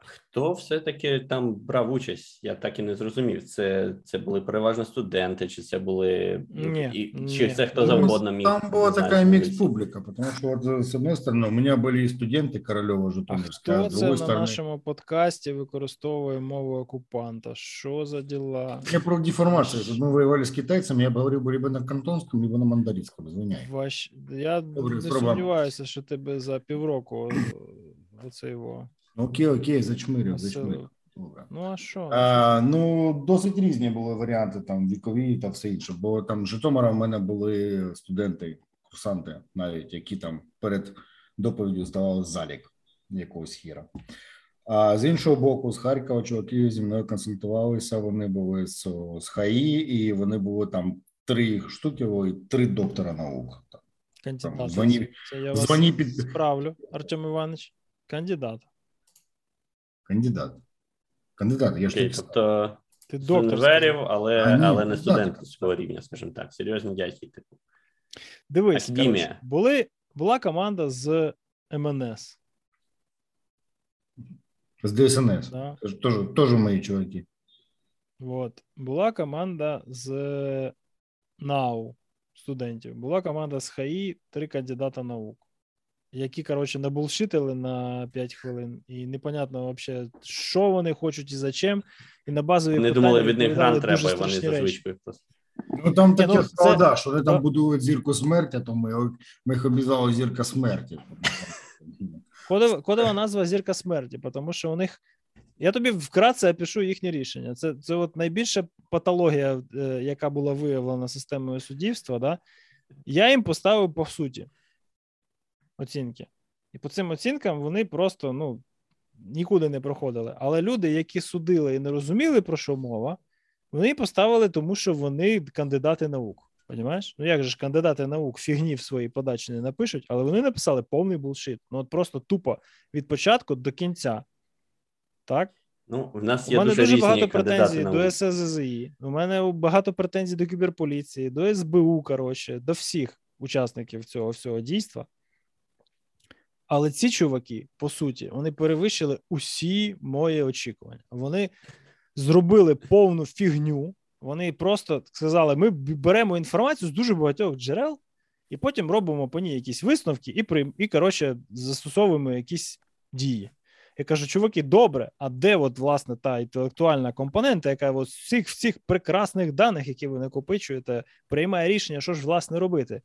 Хто все-таки там брав участь? Я так і не зрозумів. Це це були переважно студенти, чи це були ні, і, чи ні. це хто завгодно міг? Там була така мікс публіка, тому що от, з однієї сторони у мене були і студенти Корольова Житомирська, а хто це сторони... на нашому подкасті використовує мову окупанта? Що за діла? Я про деформацію. Ми воювали з китайцями, я говорив либо на кантонському, либо на мандаринському. Звиняю. Ваш... Я Добре, не сумніваюся, що тебе за півроку оце його. Окей, окей, зачмирю, зачмирю. Ну, а що? А, Ну, досить різні були варіанти там вікові та все інше. Бо там Житомира в мене були студенти, курсанти, навіть які там перед доповіддю здавали залік якогось хіра. А з іншого боку, з Харкова чуваки зі мною консультувалися. Вони були з, з ХАІ, і вони були там три штуки, і три доктора наук. Кандидат. Звоні, Це я вас під... справлю, Артем Іванович. Кандидат. Кандидат. Кандидат, я ж Окей, тобто ти доктор верів, але а, ні, але не студентського рівня, скажімо так. Серйозні дядьки, типу. Дивись, коротше, були, була команда з МНС. З ДСНС. Да. Тоже, тоже мої чуваки. Вот. Була команда з НАУ студентів. Була команда з ХАІ, три кандидата наук, які, коротше, набулшитили на 5 хвилин, і непонятно взагалі, що вони хочуть і за чим. І на базові Вони думали, від них гран треба, і вони за звичкою просто. Ну там таке ну, склада, що вони там будують зірку смерті, то ми, ми їх обізвали зірка смерті. Кодова, кодова назва зірка смерті, тому що у них. Я тобі вкратце опишу їхнє рішення. Це це от найбільша патологія, е, яка була виявлена системою суддівства. Да? Я їм поставив по суті оцінки. І по цим оцінкам вони просто ну, нікуди не проходили. Але люди, які судили і не розуміли, про що мова, вони поставили, тому що вони кандидати наук. Понимаєш? Ну як же ж кандидати наук фігні в своїй подачі не напишуть, але вони написали повний булшит. Ну от просто тупо від початку до кінця. Так? Ну, в нас є У мене дуже, дуже багато претензій наук. до СЗЗІ. У мене багато претензій до кіберполіції, до СБУ, коротше, до всіх учасників цього всього дійства. Але ці чуваки, по суті, вони перевищили усі мої очікування. Вони зробили повну фігню. Вони просто сказали: ми беремо інформацію з дуже багатьох джерел, і потім робимо по ній якісь висновки, і і коротше застосовуємо якісь дії. Я кажу, чуваки, добре, а де от, власне та інтелектуальна компонента, яка от всіх всіх прекрасних даних, які ви накопичуєте, приймає рішення, що ж власне робити?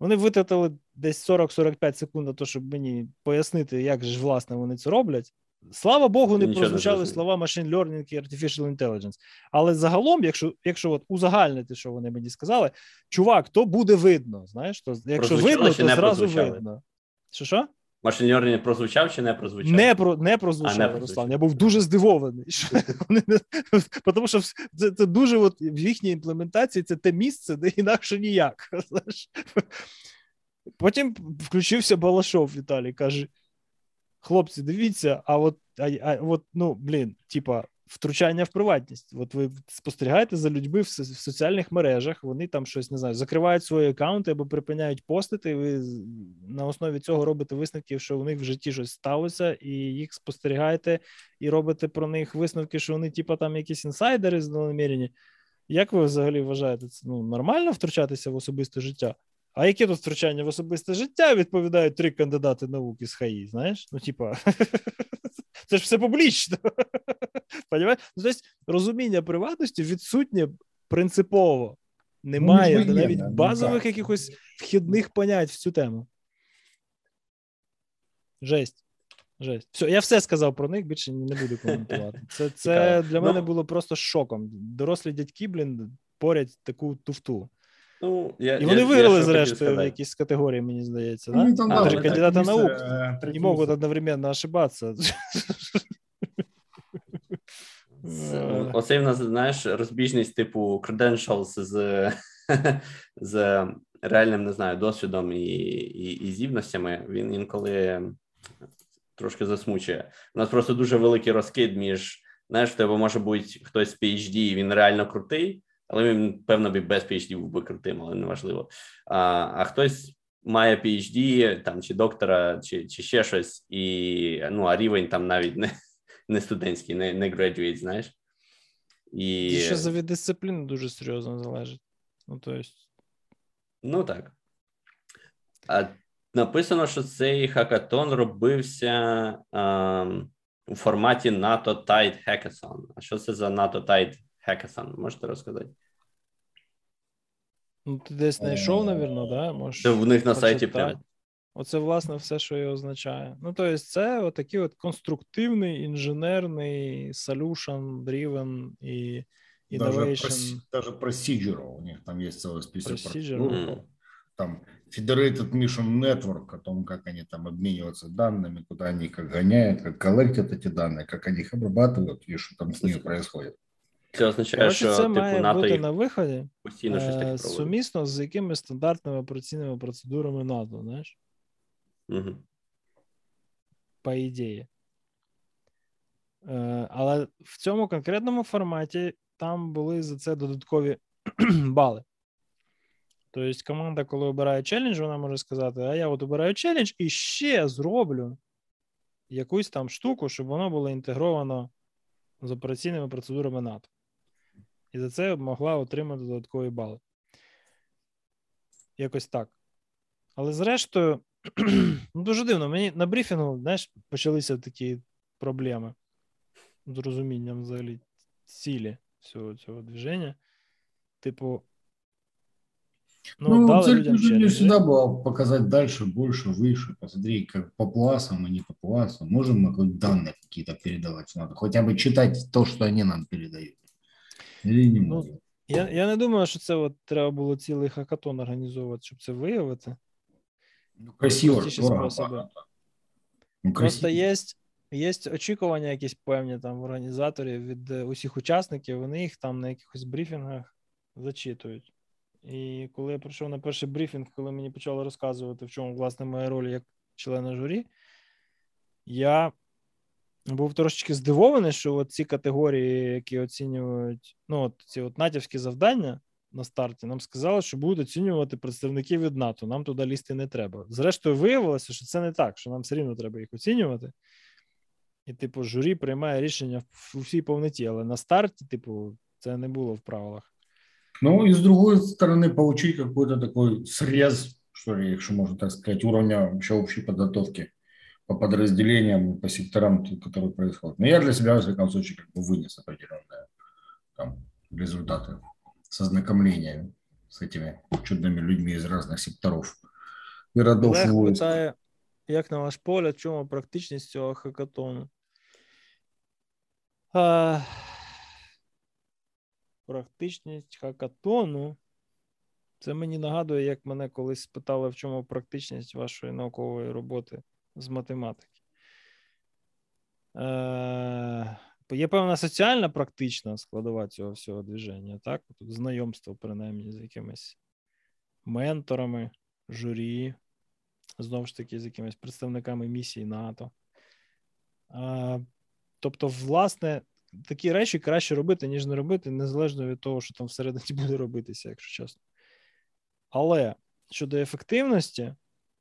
Вони витратили десь 40-45 секунд на те, щоб мені пояснити, як ж власне вони це роблять. Слава Богу, не Нічого прозвучали не слова machine learning і artificial intelligence. Але загалом, якщо якщо от узагальнити, що вони мені сказали, чувак, то буде видно. Знаєш, то якщо видно, то зразу видно. Що що? Машин learning прозвучав чи не прозвучав? Не про не прозвучав, а, не Руслан. Я був дуже здивований. Що вони. Тому що це це дуже от в їхній імплементації це те місце, де інакше ніяк. Знаєш? Потім включився Балашов Віталій, каже: хлопці, дивіться, а от а, а, от, ну, блін, типа, втручання в приватність. От ви спостерігаєте за людьми в, соціальних мережах, вони там щось не знаю, закривають свої аккаунти або припиняють постити. Ви на основі цього робите висновки, що у них в житті щось сталося, і їх спостерігаєте і робите про них висновки, що вони, типа, там якісь інсайдери злонамірені. Як ви взагалі вважаєте, це ну, нормально втручатися в особисте життя? А яке тут втручання в особисте життя відповідають три кандидати наук із ХАІ, знаєш? Ну, типа, це ж все публічно. Ну, тобто, розуміння приватності відсутнє принципово. Немає ну, навіть є, базових якихось вхідних понять в цю тему. Жесть. Жесть. Все, я все сказав про них, більше не буду коментувати. Це це для мене ну, було просто шоком. Дорослі дядьки, блін, порять таку туфту. Ну, я, І вони я, виграли, я зрештою, в якійсь категорії, мені здається. Ну, да? там, а, Три кандидата наук не э, можуть одновременно ошибатися. Оцей в нас, знаєш, розбіжність типу credentials з з реальним, не знаю, досвідом і і, і здібностями, він інколи трошки засмучує. У нас просто дуже великий розкид між, знаєш, в тебе може бути хтось з PhD, і він реально крутий, але він, певно, без PhD був би крутим, але неважливо. А а хтось має PhD, там, чи доктора, чи чи ще щось, і ну, а рівень там навіть не не студентський, не не graduate, знаєш. І... і ще за від дисципліни дуже серйозно залежить. Ну, то есть... ну так. А Написано, що цей хакатон робився а, у форматі NATO Tide Hackathon. А що це за NATO Tide Hackathon? Можете розказати? Ну, ти десь знайшов, навірно, да? Можеш Це в них на сайті прямо. Оце, власне, все, що і означає. Ну, тобто, це отакий от конструктивний, інженерний, solution driven і innovation. Даже, procedure у них там є цілий список процедур. Mm. Там Federated Mission Network, о том, как они там обмениваются данными, куда они как гоняют, как коллектят эти данные, как они их обрабатывают и что там с ними происходит. Це означає, Короче, що це типу, має НАТО бути на виході постійно щось таке сумісно з якимись стандартними операційними процедурами НАТО, знаєш? Угу. По ідеї. Е, але в цьому конкретному форматі там були за це додаткові бали. Тобто, команда, коли обирає челендж, вона може сказати: а я от обираю челендж і ще зроблю якусь там штуку, щоб воно було інтегровано з операційними процедурами НАТО. І за це могла отримати додаткові бали. Якось так. Але зрештою, ну дуже дивно, мені на брифінгу, знаєш, почалися такі проблеми з розумінням взагалі цілі всього цього движення. Типу, ну, ну дали цель людям движения всегда была показать дальше, больше, выше. Посмотри, как по пласам, а не по пласам. Можем мы хоть данные какие-то передавать? Надо хотя бы читать то, что они нам передают. Или не ну. Я я не думаю, що це от треба було цілий хакатон організовувати, щоб це виявити. Ну, красиво. Ну, Просто є Є очікування, якісь певні там в організаторів від е, усіх учасників, вони їх там на якихось брифінгах зачитують. І коли я прийшов на перший брифінг, коли мені почали розказувати, в чому власне моя роль як члена журі, я був трошечки здивований, що от ці категорії, які оцінюють ну, от ці от натівські завдання на старті, нам сказали, що будуть оцінювати представників від НАТО. Нам туди лізти не треба. Зрештою, виявилося, що це не так, що нам все рівно треба їх оцінювати. І, типу, журі приймає рішення в всій повноті, але на старті, типу, це не було в правилах. Ну, и с другой стороны, получить какой-то такой срез, что ли, если так сказать, уровня вообще общей подготовки по подразделениям, по секторам, которые происходят. Но я для себя, в всяком случае, как бы вынес определенные там, результаты с ознакомлением с этими чудными людьми из разных секторов и родов Олег войск. питає, як на ваш погляд, в чому практичність цього хакатону? А, Практичність хакатону. Це мені нагадує, як мене колись спитали, в чому практичність вашої наукової роботи з математики. Е, Є певна соціальна практична складова цього всього движення, так? Тут знайомство, принаймні, з якимись менторами, журі, знову ж таки, з якимись представниками місії НАТО. Е, Тобто, власне, такі речі краще робити, ніж не робити, незалежно від того, що там всередині буде робитися, якщо чесно. Але щодо ефективності,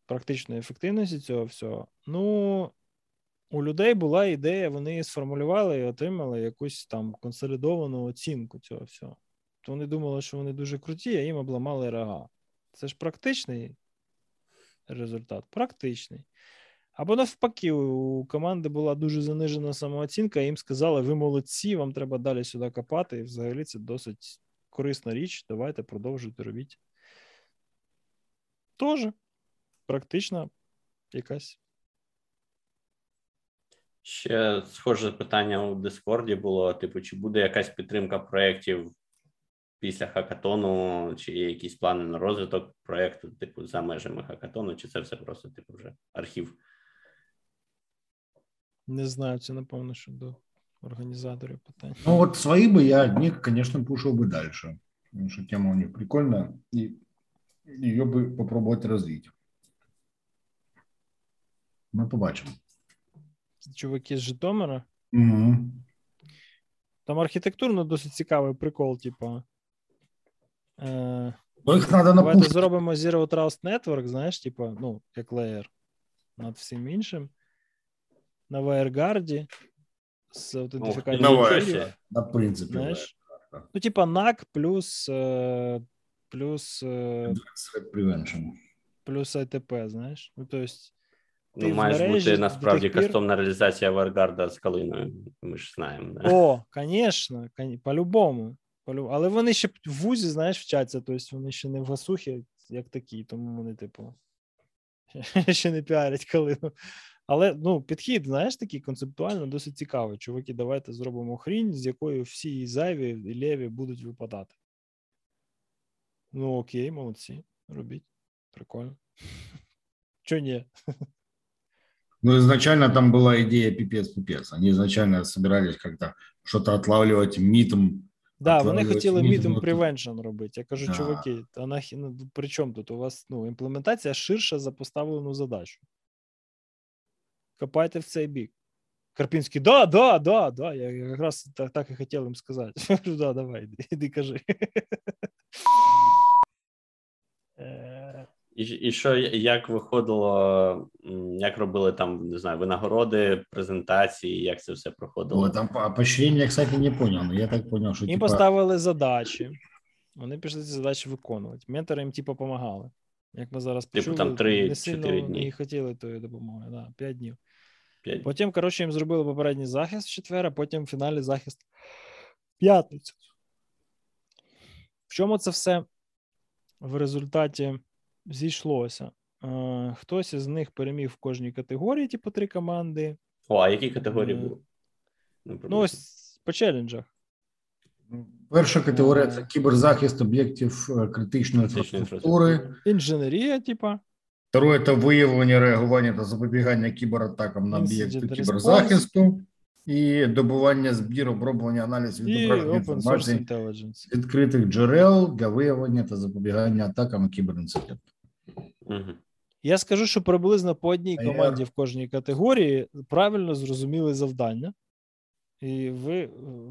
практичної ефективності цього всього, ну, у людей була ідея, вони її сформулювали і отримали якусь там консолідовану оцінку цього всього. То вони думали, що вони дуже круті, а їм обламали рога. Це ж практичний результат. Практичний. Або навпаки, у команди була дуже занижена самооцінка, їм сказали, ви молодці, вам треба далі сюди копати. І взагалі це досить корисна річ. Давайте продовжуйте робіть. Тоже практична якась. Ще схоже питання у Дискорді було: типу, чи буде якась підтримка проєктів після хакатону, чи є якісь плани на розвиток проєкту, типу, за межами хакатону, чи це все просто, типу, вже архів? Не знаю, це напевно, що до організаторів питань. Ну, вот свои бы я одних, конечно, пушил бы дальше. Потому что тема у них прикольная, и ее бы попробовать развить. Ми побачимо. Чуваки з Житомира. Угу. Там архітектурно досить цікавий прикол, типу. Е, ну, Давайте зробимо Zero Trust Network, знаєш, типу, ну, як леєр над всім іншим на WireGuard з аутентифікацією. На принципі. Знаєш? Ну, типа NAC плюс плюс Prevention. плюс ITP, знаєш? Ну, то есть, Ну, має бути насправді пір... кастомна реалізація Варгарда з калиною, ми ж знаємо. Да? О, звісно, по-любому. Але вони ще в вузі, знаєш, вчаться, тобто вони ще не в гасухі, як такі, тому вони, типу, ще не піарять калину. Але ну, підхід, знаєш, такий концептуально досить цікавий. Чуваки, давайте зробимо хрінь, з якою всі зайві і леві будуть випадати. Ну, окей, молодці, робіть. Прикольно. Чого ні? Ну, изначально там была идея пипец-пипец. Они изначально собирались как-то что-то отлавливать митом Да, вони хотіли meeting prevention робити. Я кажу, да. чуваки, та нахі, ну, при чому тут? У вас ну, імплементація ширша за поставлену задачу. Копайте в цей бік. Карпінський, да, да, да, да. Я якраз так так і хотів їм сказати. Да, давай, іди, іди кажи. І і що як виходило, як робили там, не знаю, винагороди, презентації, як це все проходило? О, там поощрення, кстати, не понял, но я так понял, що їм типа... поставили задачі, вони пішли ці задачі виконувати. Ментори їм, типу, допомагали. Як ми зараз почули, типу там 3-4 дні. і хотіли тої допомоги, да, 5 днів. 5. Потім, коротше, їм зробили попередній захист в четвер, а потім в фіналі захист в п'ятницю. В чому це все в результаті зійшлося. Е, хтось із них переміг в кожній категорії, типу три команди. О, а які категорії е, були? Ну, ось по челенджах. Перша категорія це кіберзахист об'єктів е, критичної інфраструктури. Інженерія, типа. Второе це виявлення, реагування та запобігання кібератакам на об'єкти кіберзахисту. І добування збір, оброблення аналіз відображення інформації відкритих джерел для виявлення та запобігання атакам і Я скажу, що приблизно по одній команді в кожній категорії правильно зрозуміли завдання, і ви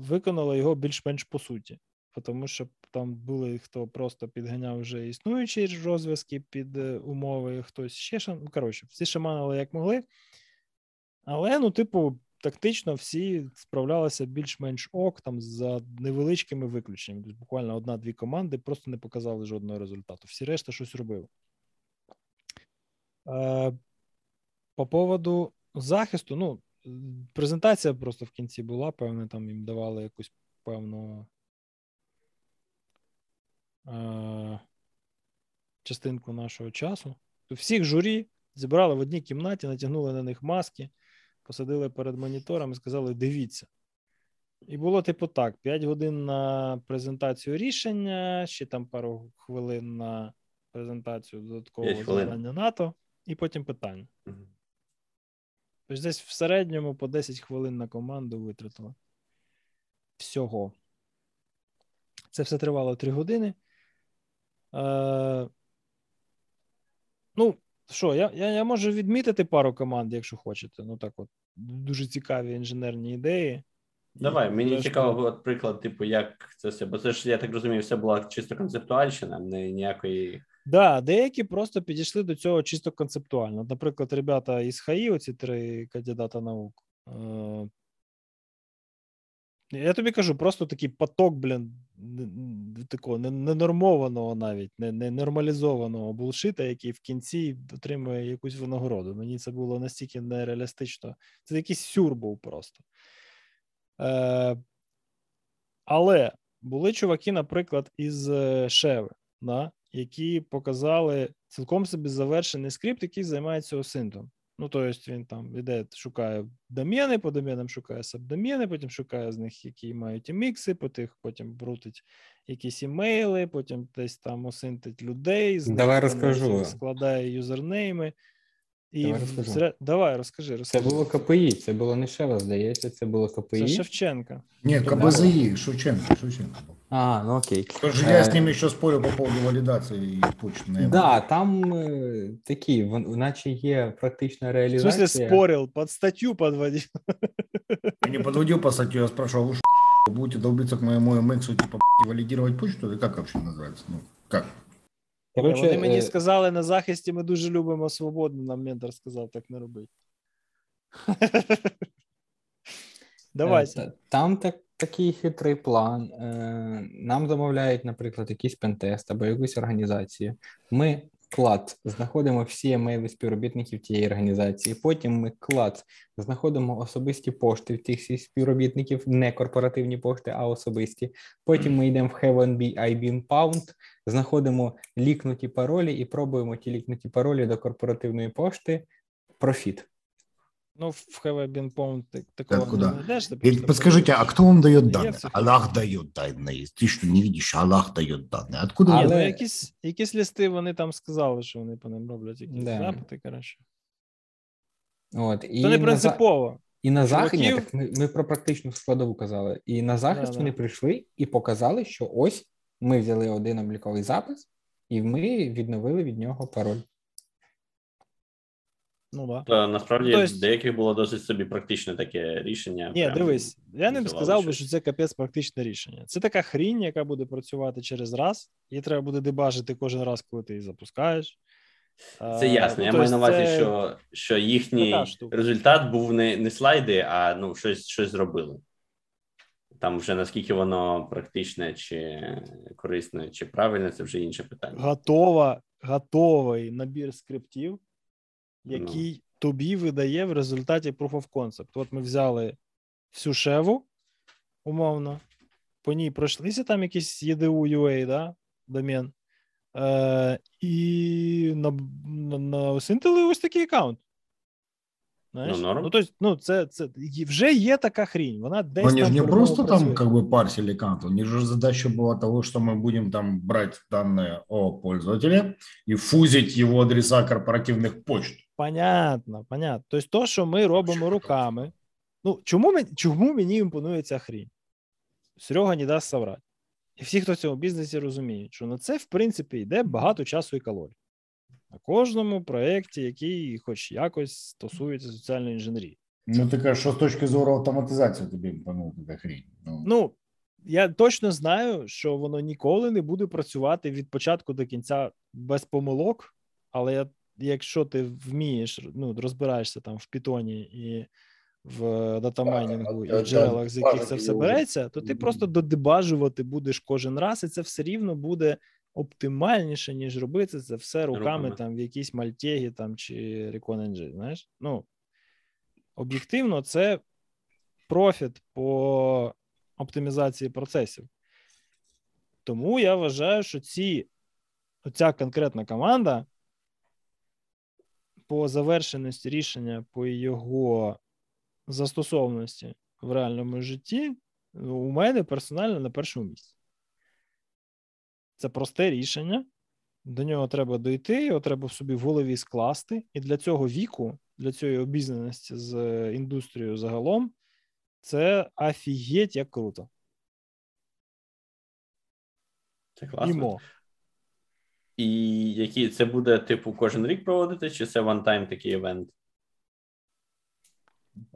виконали його більш-менш по суті. Тому що там були хто просто підганяв вже існуючі розв'язки під е, умови, хтось ще шан. Ну, коротше, всі шаманили як могли. Але, ну, типу, тактично всі справлялися більш-менш ок, там за невеличкими виключеннями. Тобто буквально одна-дві команди просто не показали жодного результату. Всі решта щось робили. Е, по поводу захисту, ну, презентація просто в кінці була, певне, там їм давали якусь певну е, частинку нашого часу. Всіх журі зібрали в одній кімнаті, натягнули на них маски, посадили перед монітором і сказали: дивіться. І було типу так: 5 годин на презентацію рішення, ще там пару хвилин на презентацію додаткового завдання НАТО і потім питання. Угу. Тобто десь в середньому по 10 хвилин на команду витратили. Всього. Це все тривало 3 години. Е, Ну, що, я я, я можу відмітити пару команд, якщо хочете. Ну, так от, дуже цікаві інженерні ідеї. Давай, мені Зрештою... цікаво, от приклад, типу, як це все. Бо це ж, я так розумію, все була чисто концептуальщина, не ніякої Да, деякі просто підійшли до цього чисто концептуально. Наприклад, ребята із ХАІ, оці три кандидата наук. Е, я тобі кажу, просто такий поток, блін, такого ненормованого навіть, не, не булшита, який в кінці отримує якусь винагороду. Мені це було настільки нереалістично. Це якийсь сюр був просто. Е, Але були чуваки, наприклад, із е, Шеви. Да? Які показали цілком собі завершений скрипт, який займається осинтом. Ну, тобто він там іде, шукає домени, по доменам шукає сабдомени, потім шукає з них, які мають мікси, потім, потім брутить якісь імейли, потім десь там осинтить людей, з Давай розкажу. складає юзернейми. І Давай, в... Давай розкажи, розкажи. Це було КПІ, це було не Шева, здається, це було КПІ. Це Шевченка. Ні, КБЗІ, Шевченко, Шевченко. А, ну окей. Тож я з ними ще спорю по поводу валідації почти. Так, да, там е, такі, наче є практична реалізація. В смысле спорил, під статтю підводив? Я не підводив по статтю, я спрашивав, ви що, будете долбиться к моему MX, типа, валидировать почту, или как вообще называется? Ну, как? Короче, Вони мені е... сказали на захисті, ми дуже любимо свободу, нам ментор сказав так не робити. Давайте. Е, там так, такий хитрий план. Е, нам замовляють, наприклад, якийсь пентест або якусь організацію. Ми клад знаходимо всі емейли співробітників тієї організації. Потім ми клад знаходимо особисті пошти в тих всіх співробітників, не корпоративні пошти, а особисті. Потім ми йдемо в Heaven IBM Pound, знаходимо лікнуті паролі і пробуємо ті лікнуті паролі до корпоративної пошти. Профіт. Ну, в ХВ Бинпом ты такого так, куда? не найдешь. И подскажите, а кто вам дает данные? Аллах дает данные. Ты что, не видишь? Аллах дает данные. Откуда? Але... Ну, якісь, якісь листи вони там сказали, що вони по ним роблять якісь да. запити, коротше. От, і Це не принципово. І на захист ні, так ми ми про практичну складову казали. І на захист да, вони да. прийшли і показали, що ось ми взяли один обліковий запис, і ми відновили від нього пароль. Ну да. Та насправді ну, есть... деяких було досить собі практичне таке рішення. Ні, дивись, я не б сказав би, що це капець практичне рішення. Це така хрінь, яка буде працювати через раз, її треба буде дебажити кожен раз, коли ти її запускаєш. Це ясно. Ну, я маю на увазі, це... що що їхній результат був не не слайди, а ну, щось щось зробили. Там вже наскільки воно практичне, чи корисне, чи правильне, це вже інше питання. Готова, Готовий набір скриптів, який ну. тобі видає в результаті Proof of Concept. От ми взяли всю шеву, умовно, по ній пройшлися там якісь EDU UA, да, домен. Е, І на, на, насинтили ось такий аккаунт. Знаєш? Ну, норм. ну, то есть, ну, це, це вже є така хрінь. Вона десь Они же не просто працює. там как бы парсили аккаунт, у них же задача была того, что мы будем там брать данные о пользователе и фузить его адреса корпоративних почт. Понятно, понятно. Тобто, то, що ми робимо руками. Ну, чому, чому мені імпонує ця хрінь? Серега не дасть соврати. І всі, хто в цьому бізнесі розуміють, що на це, в принципі, йде багато часу і калорій. На кожному проєкті, який хоч якось стосується соціальної інженерії. Ну, ти кажеш, що з точки зору автоматизації тобі імпонує така хрінь. Ну. ну, я точно знаю, що воно ніколи не буде працювати від початку до кінця без помилок, але я, якщо ти вмієш, ну, розбираєшся там в питоні і в датамайнінгу і в джерелах, з яких це все береться, то ти просто додебажувати будеш кожен раз, і це все рівно буде оптимальніше, ніж робити це все руками, руками. там в якійсь мальтегі там чи Recon Знаєш, ну об'єктивно, це профіт по оптимізації процесів. Тому я вважаю, що ці, ця конкретна команда по завершеності рішення, по його застосовності в реальному житті у мене персонально на першому місці. Це просте рішення. До нього треба дойти, його треба в собі в голові скласти. І для цього віку, для цієї обізнаності з індустрією загалом, це афігеть як круто. Це класно. Імо. І які це буде, типу, кожен рік проводити, чи це вантайм такий івент?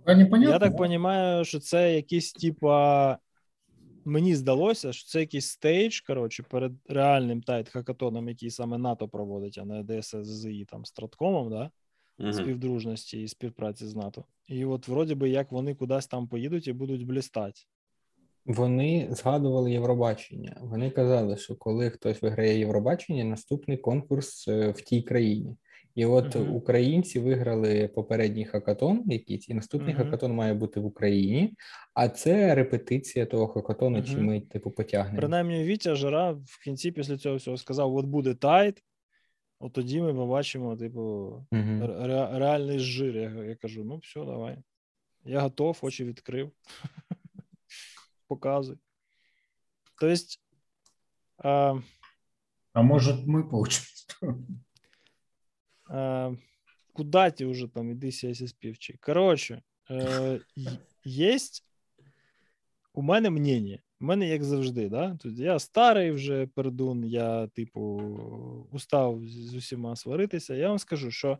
Я так розумію, що це якийсь, типа, мені здалося, що це якийсь stage, коротше, перед реальним Tide хакатоном, який саме НАТО проводить, а не ДСЗІ там Страткомом, да? Uh-huh. співдружності і співпраці з НАТО. І от, вроді би, як вони кудись там поїдуть і будуть блістати. Вони згадували Євробачення. Вони казали, що коли хтось виграє Євробачення, наступний конкурс е, в тій країні. І от uh-huh. українці виграли попередній хакатон, якийсь, і наступний uh-huh. хакатон має бути в Україні, а це репетиція того хакатону, uh-huh. чи ми типу потягнемо. Принаймні, Вітя Жара в кінці після цього всього сказав: от буде TIDE, от тоді ми побачимо, типу, ре- реальний жир. Я, я кажу: ну, все, давай. Я готов, очі відкрив. Показуй. Тобто. А, а може, ми получимо. Куда ти уже там, іди сяйся співчий. Коротше, є у мене мнення. У мене, як завжди, да? Тут я старий вже пердун, я, типу, устав з усіма сваритися. Я вам скажу, що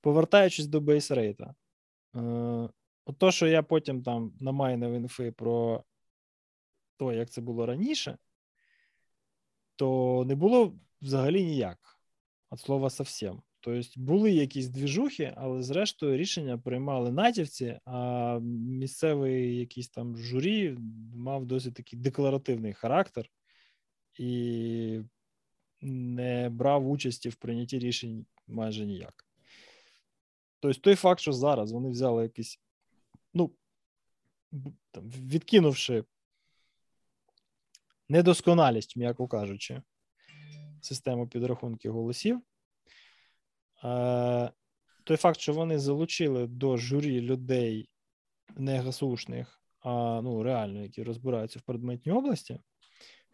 повертаючись до бейсрейта, е, то, що я потім там намайнив інфи про те, як це було раніше, то не було взагалі ніяк від слова совсем. Тобто були якісь двіжухи, але зрештою рішення приймали натівці, а місцевий якийсь там журі мав досить такий декларативний характер і не брав участі в прийнятті рішень майже ніяк. Тобто, той факт, що зараз вони взяли якийсь, ну, там, відкинувши недосконалість, м'яко кажучи, систему підрахунки голосів. Е, той факт, що вони залучили до журі людей не гасушних, а ну, реально, які розбираються в предметній області,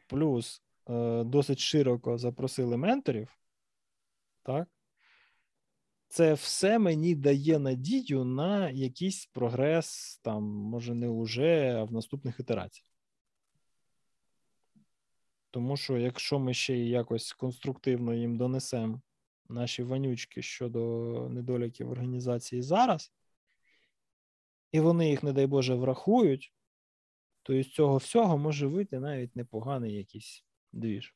плюс е, досить широко запросили менторів, так? Це все мені дає надію на якийсь прогрес, там, може, не уже, а в наступних ітераціях. Тому що якщо ми ще якось конструктивно їм донесемо наші вонючки щодо недоліків організації зараз, і вони їх, не дай Боже, врахують, то із цього всього може вийти навіть непоганий якийсь двіж.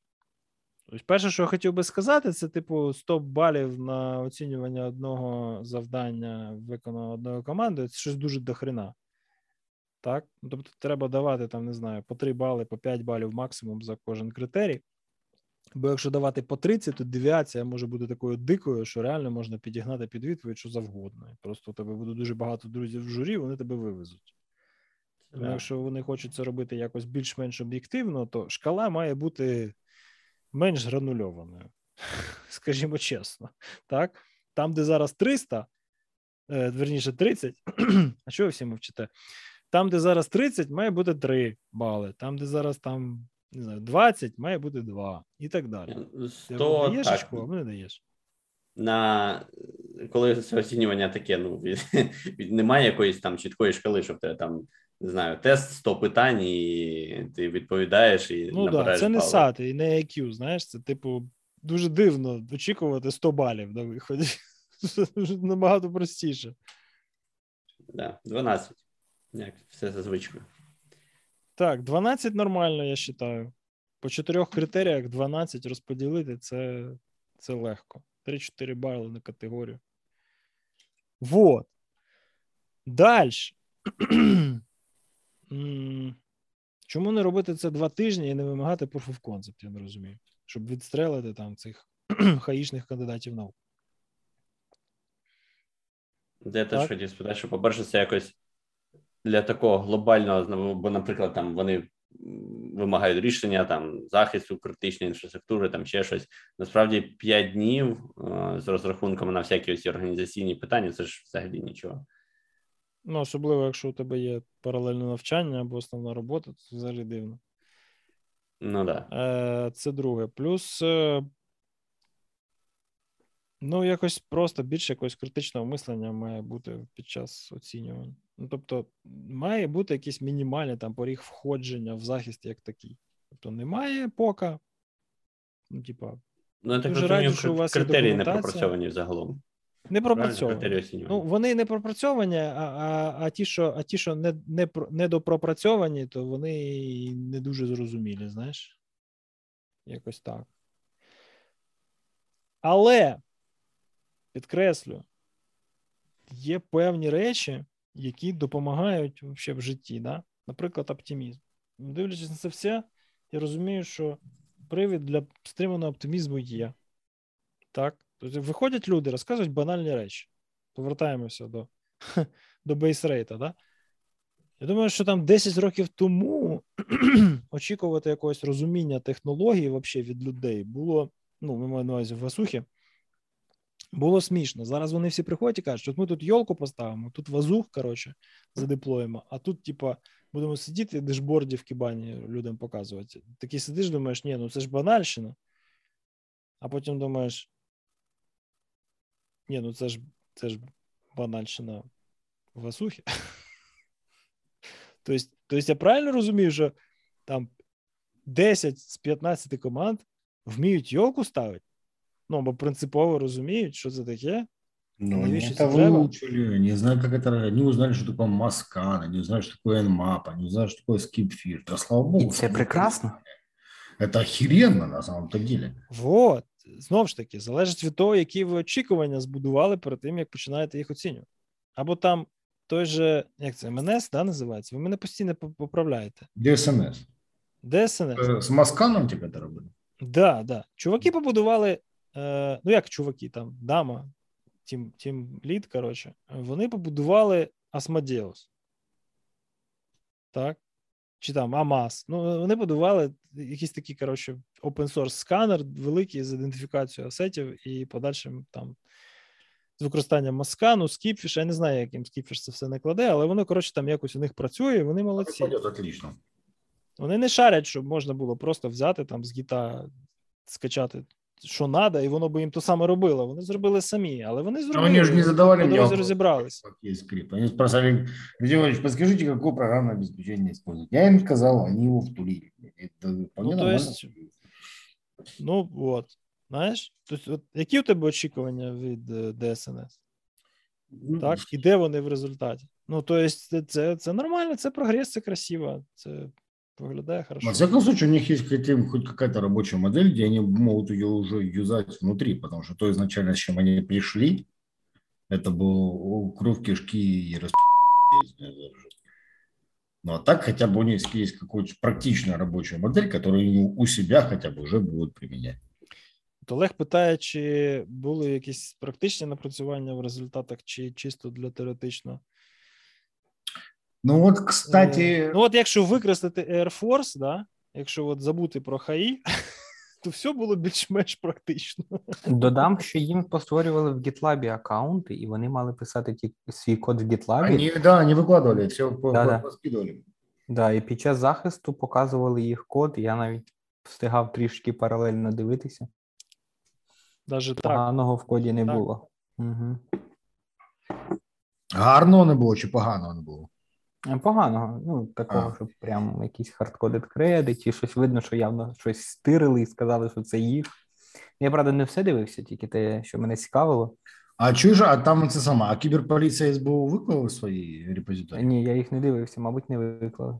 Тобто, перше, що я хотів би сказати, це типу 100 балів на оцінювання одного завдання, виконаного одною командою, це щось дуже дохрена. Так? Тобто, треба давати там, не знаю, по 3 бали, по 5 балів максимум за кожен критерій. Бо якщо давати по 30, то девіація може бути такою дикою, що реально можна підігнати під відповідь, що завгодно. Просто у тебе буде дуже багато друзів в журі, вони тебе вивезуть. Тому yeah. якщо вони хочуть це робити якось більш-менш об'єктивно, то шкала має бути менш гранульованою, скажімо чесно. Так? Там, де зараз 300, е, верніше 30, а що ви всі мовчите? Там, де зараз 30, має бути 3 бали. Там, де зараз там не знаю, 20, має бути 2 і так далі. 100, Ти даєш так. очко, а не даєш. На коли це оцінювання таке, ну від, від, немає якоїсь там чіткої шкали, щоб тебе там не знаю, тест 100 питань, і ти відповідаєш і ну да, це не SAT і не IQ, знаєш, це типу дуже дивно очікувати 100 балів на виході. Набагато простіше. Да, 12. Як все за звичкою. Так, 12 нормально, я вважаю. По чотирьох критеріях 12 розподілити це це легко. 3-4 бали на категорію. Вот. Далі. Чому не робити це два тижні і не вимагати proof of concept, я не розумію, щоб відстрелити там цих хаїшних кандидатів наук. Я теж хотів спитати, що, по-перше, це якось для такого глобального, бо, наприклад, там вони вимагають рішення там захисту критичної інфраструктури, там ще щось. Насправді 5 днів з розрахунками на всякі ось організаційні питання, це ж взагалі нічого. Ну, особливо, якщо у тебе є паралельне навчання або основна робота, це взагалі дивно. Ну да. Е, Це друге. Плюс, е, ну, якось просто більше якогось критичного мислення має бути під час оцінювання. Ну, тобто, має бути якийсь мінімальний там поріг входження в захист як такий. Тобто, немає пока. Ну, типа, ну, я так розумію, що у вас критерії не пропрацьовані загалом. Не пропрацьовані. Ну, вони не пропрацьовані, а а, а ті, що а ті, що не не, не допропрацьовані, то вони не дуже зрозумілі, знаєш? Якось так. Але, підкреслю, є певні речі, які допомагають взагалі в житті. Да? Наприклад, оптимізм. Дивлячись на це все, я розумію, що привід для стриманого оптимізму є. Так? Тобто виходять люди, розказують банальні речі. Повертаємося до до бейсрейта. Да? Я думаю, що там 10 років тому очікувати якогось розуміння технологій вообще від людей було, ну, ми маємо на увазі в Васухі, було смішно. Зараз вони всі приходять і кажуть, що ми тут йолку поставимо, тут вазух, коротше, задеплоїмо, а тут, типа, будемо сидіти дешборді в кібані людям показувати. Такий сидиш, думаєш, ні, ну це ж банальщина. А потім думаєш, ні, ну це ж це ж банальщина Васухи. Тобто, тобто я правильно розумію, що там 10 з 15 команд вміють йолку ставити? Ну, або принципово розуміють, що це таке. Ну, они это выучили, не знаю, как это, они узнали, что такое маскан, они узнали, что такое nmap, они узнали, что такое скипфир. Да слава богу. И це прекрасно. Это охеренно на самом-то деле. Вот знову ж таки, залежить від того, які ви очікування збудували перед тим, як починаєте їх оцінювати. Або там той же, як це, МНС, да, називається? Ви мене постійно поправляєте. ДСНС. ДСНС. Е, з Масканом тебе це робили? Да, да. Чуваки побудували, е, ну як чуваки, там, дама, тім, тім лід, коротше, вони побудували Асмодеус. Так? чи там Амаз. Ну, вони будували якийсь такий, коротше, open source сканер великий з ідентифікацією асетів і подальшим там з використанням маскану, скіпфіш. Я не знаю, яким скіпфіш це все не кладе, але воно, коротше, там якось у них працює, вони молодці. отлично. Вони не шарять, щоб можна було просто взяти там з гіта, скачати що треба, і воно би їм то саме робило. Вони зробили самі, але вони зробили. Вони ж не задавали мне розібралися. Є скрипт. Вони спросили, Григорьевич, подскажите, какое программное обеспечение использовать? Я им сказал, они его втулили. Это ну, то есть, ну, вот. Знаєш, тобто, от, які у тебе очікування від uh, е, ДСНС? Ну, так, і де вони в результаті? Ну, то есть, це це нормально, це прогрес, це красиво, це выглядает хорошо. Во всяком случае, у них есть хотя хоть какая-то рабочая модель, где они могут ее уже юзать внутри, потому что то изначально, с чем они пришли, это был кровь, кишки и расп... Ну, а так хотя бы у них есть какая-то практичная рабочая модель, которую у себя хотя бы уже будут применять. Олег питає, чи були якісь практичні напрацювання в результатах, чи чисто для теоретично? Ну, от, кстати. Ну, от якщо використати Air Force, да, якщо от забути про ХАІ, то все було більш-менш практично. Додам, що їм постворювали в GitLab аккаунти, і вони мали писати ті, свій код в GitLab. Вони, да, вони викладували, все да, поскидували. Да, і під час захисту показували їх код, я навіть встигав трішки паралельно дивитися. Даже Поганого так. в коді не так. було. Угу. Гарного не було чи поганого не було? Поганого. Ну, такого, а. щоб прям якийсь хардкодед кредит, і щось видно, що явно щось стирили і сказали, що це їх. Я, правда, не все дивився, тільки те, що мене цікавило. А чужа, а там це сама, а кіберполіція СБУ виклали свої репозиторії? Ні, я їх не дивився, мабуть, не виклали.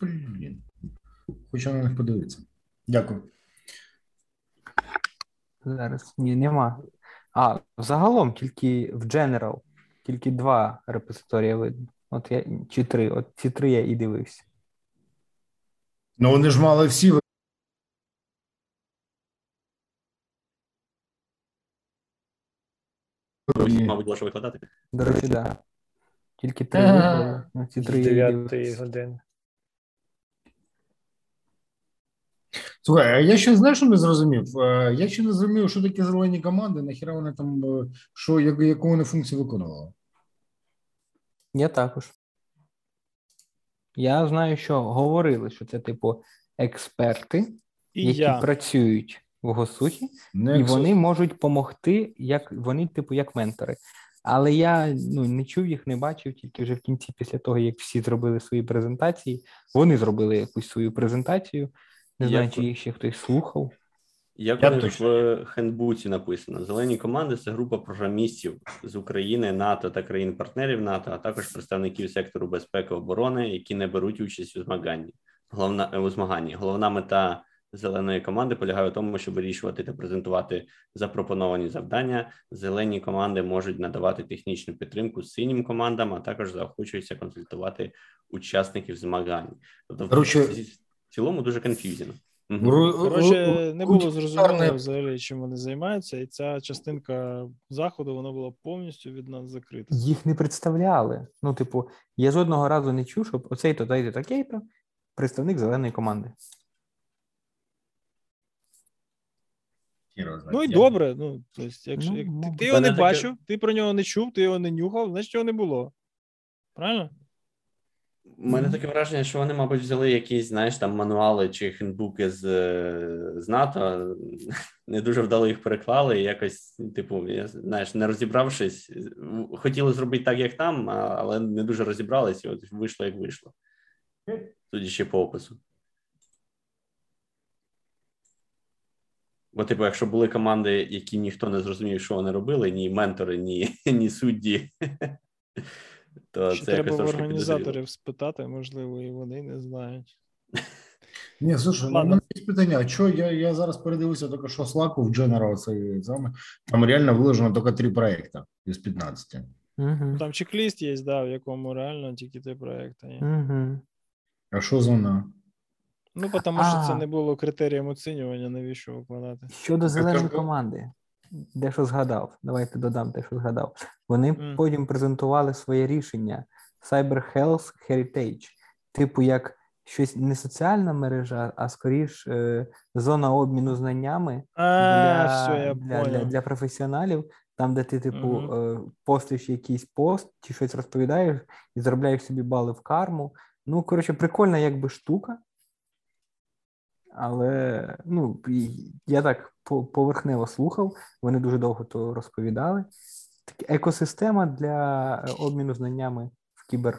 Блін. Хочу на них подивитися. Дякую. Зараз ні, нема. А, загалом тільки в General, тільки два репозиторії видно. От я чи три, от ці три я і дивився. Ну вони ж мали всі. Мабуть, що викладати. До речі, так. Да. Тільки три вибрали, ці три 9 години. Слухай, а я ще знаєш, що не зрозумів? Е, я ще не зрозумів, що таке зелені команди, нахіра вони там, е, що, яку вони функцію виконували. Я також. Я знаю, що говорили, що це, типу, експерти, і які я. працюють в Госухі, не і вони можуть допомогти, як вони, типу, як ментори. Але я ну, не чув їх, не бачив, тільки вже в кінці, після того, як всі зробили свої презентації, вони зробили якусь свою презентацію. Не знаю, чи їх ще хтось слухав. Як Я в хендбуці написано: зелені команди це група програмістів з України, НАТО та країн-партнерів НАТО, а також представників сектору безпеки оборони, які не беруть участь у змаганні. Головна у змаганні. Головна мета зеленої команди полягає в тому, щоб вирішувати та презентувати запропоновані завдання. Зелені команди можуть надавати технічну підтримку синім командам, а також заохочуються консультувати учасників змагань. Тобто, в цілому дуже конфюзіно. Коротше, не було зрозуміло взагалі, чим вони займаються, і ця частинка заходу вона була повністю від нас закрита. Їх не представляли. Ну, типу, я жодного разу не чув, щоб оцей то дайте такий-то представник зеленої команди. Ну і добре. Ну, тобто, якщо ну, як, ти, ти його не бачив, ти про нього не чув, ти його не нюхав, значить його не було. Правильно? У мене таке враження, що вони, мабуть, взяли якісь, знаєш, там мануали чи хендбуки з з НАТО, не дуже вдало їх переклали. і Якось, типу, я знаєш, не розібравшись, хотіли зробити так, як там, але не дуже розібрались, і от вийшло, як вийшло. Судячи по опису. Бо, типу, якщо були команди, які ніхто не зрозумів, що вони робили, ні ментори, ні, ні судді. То Ще це треба в організаторів спитати, можливо, і вони не знають. Ні, слушай, ну, у мене є питання. А що я я зараз передивився тільки що Slack в General, це саме, там реально виложено тільки три проекти із 15. Угу. Там чек-ліст є, да, в якому реально тільки три проекти є. Угу. А що за вона? Ну, тому що це не було критерієм оцінювання, навіщо викладати. Щодо зеленої команди, дещо згадав. Давайте додам те, що згадав. Вони mm. потім презентували своє рішення Cyber Health Heritage, типу, як щось не соціальна мережа, а скоріш е, зона обміну знаннями а, для, все, я для, для, для професіоналів. Там, де ти, типу, mm-hmm. постиш якийсь пост чи щось розповідаєш і заробляєш собі бали в карму. Ну, коротше, прикольна якби штука. Але ну, я так поверхнево слухав, вони дуже довго то розповідали. Так, екосистема для обміну знаннями в кібер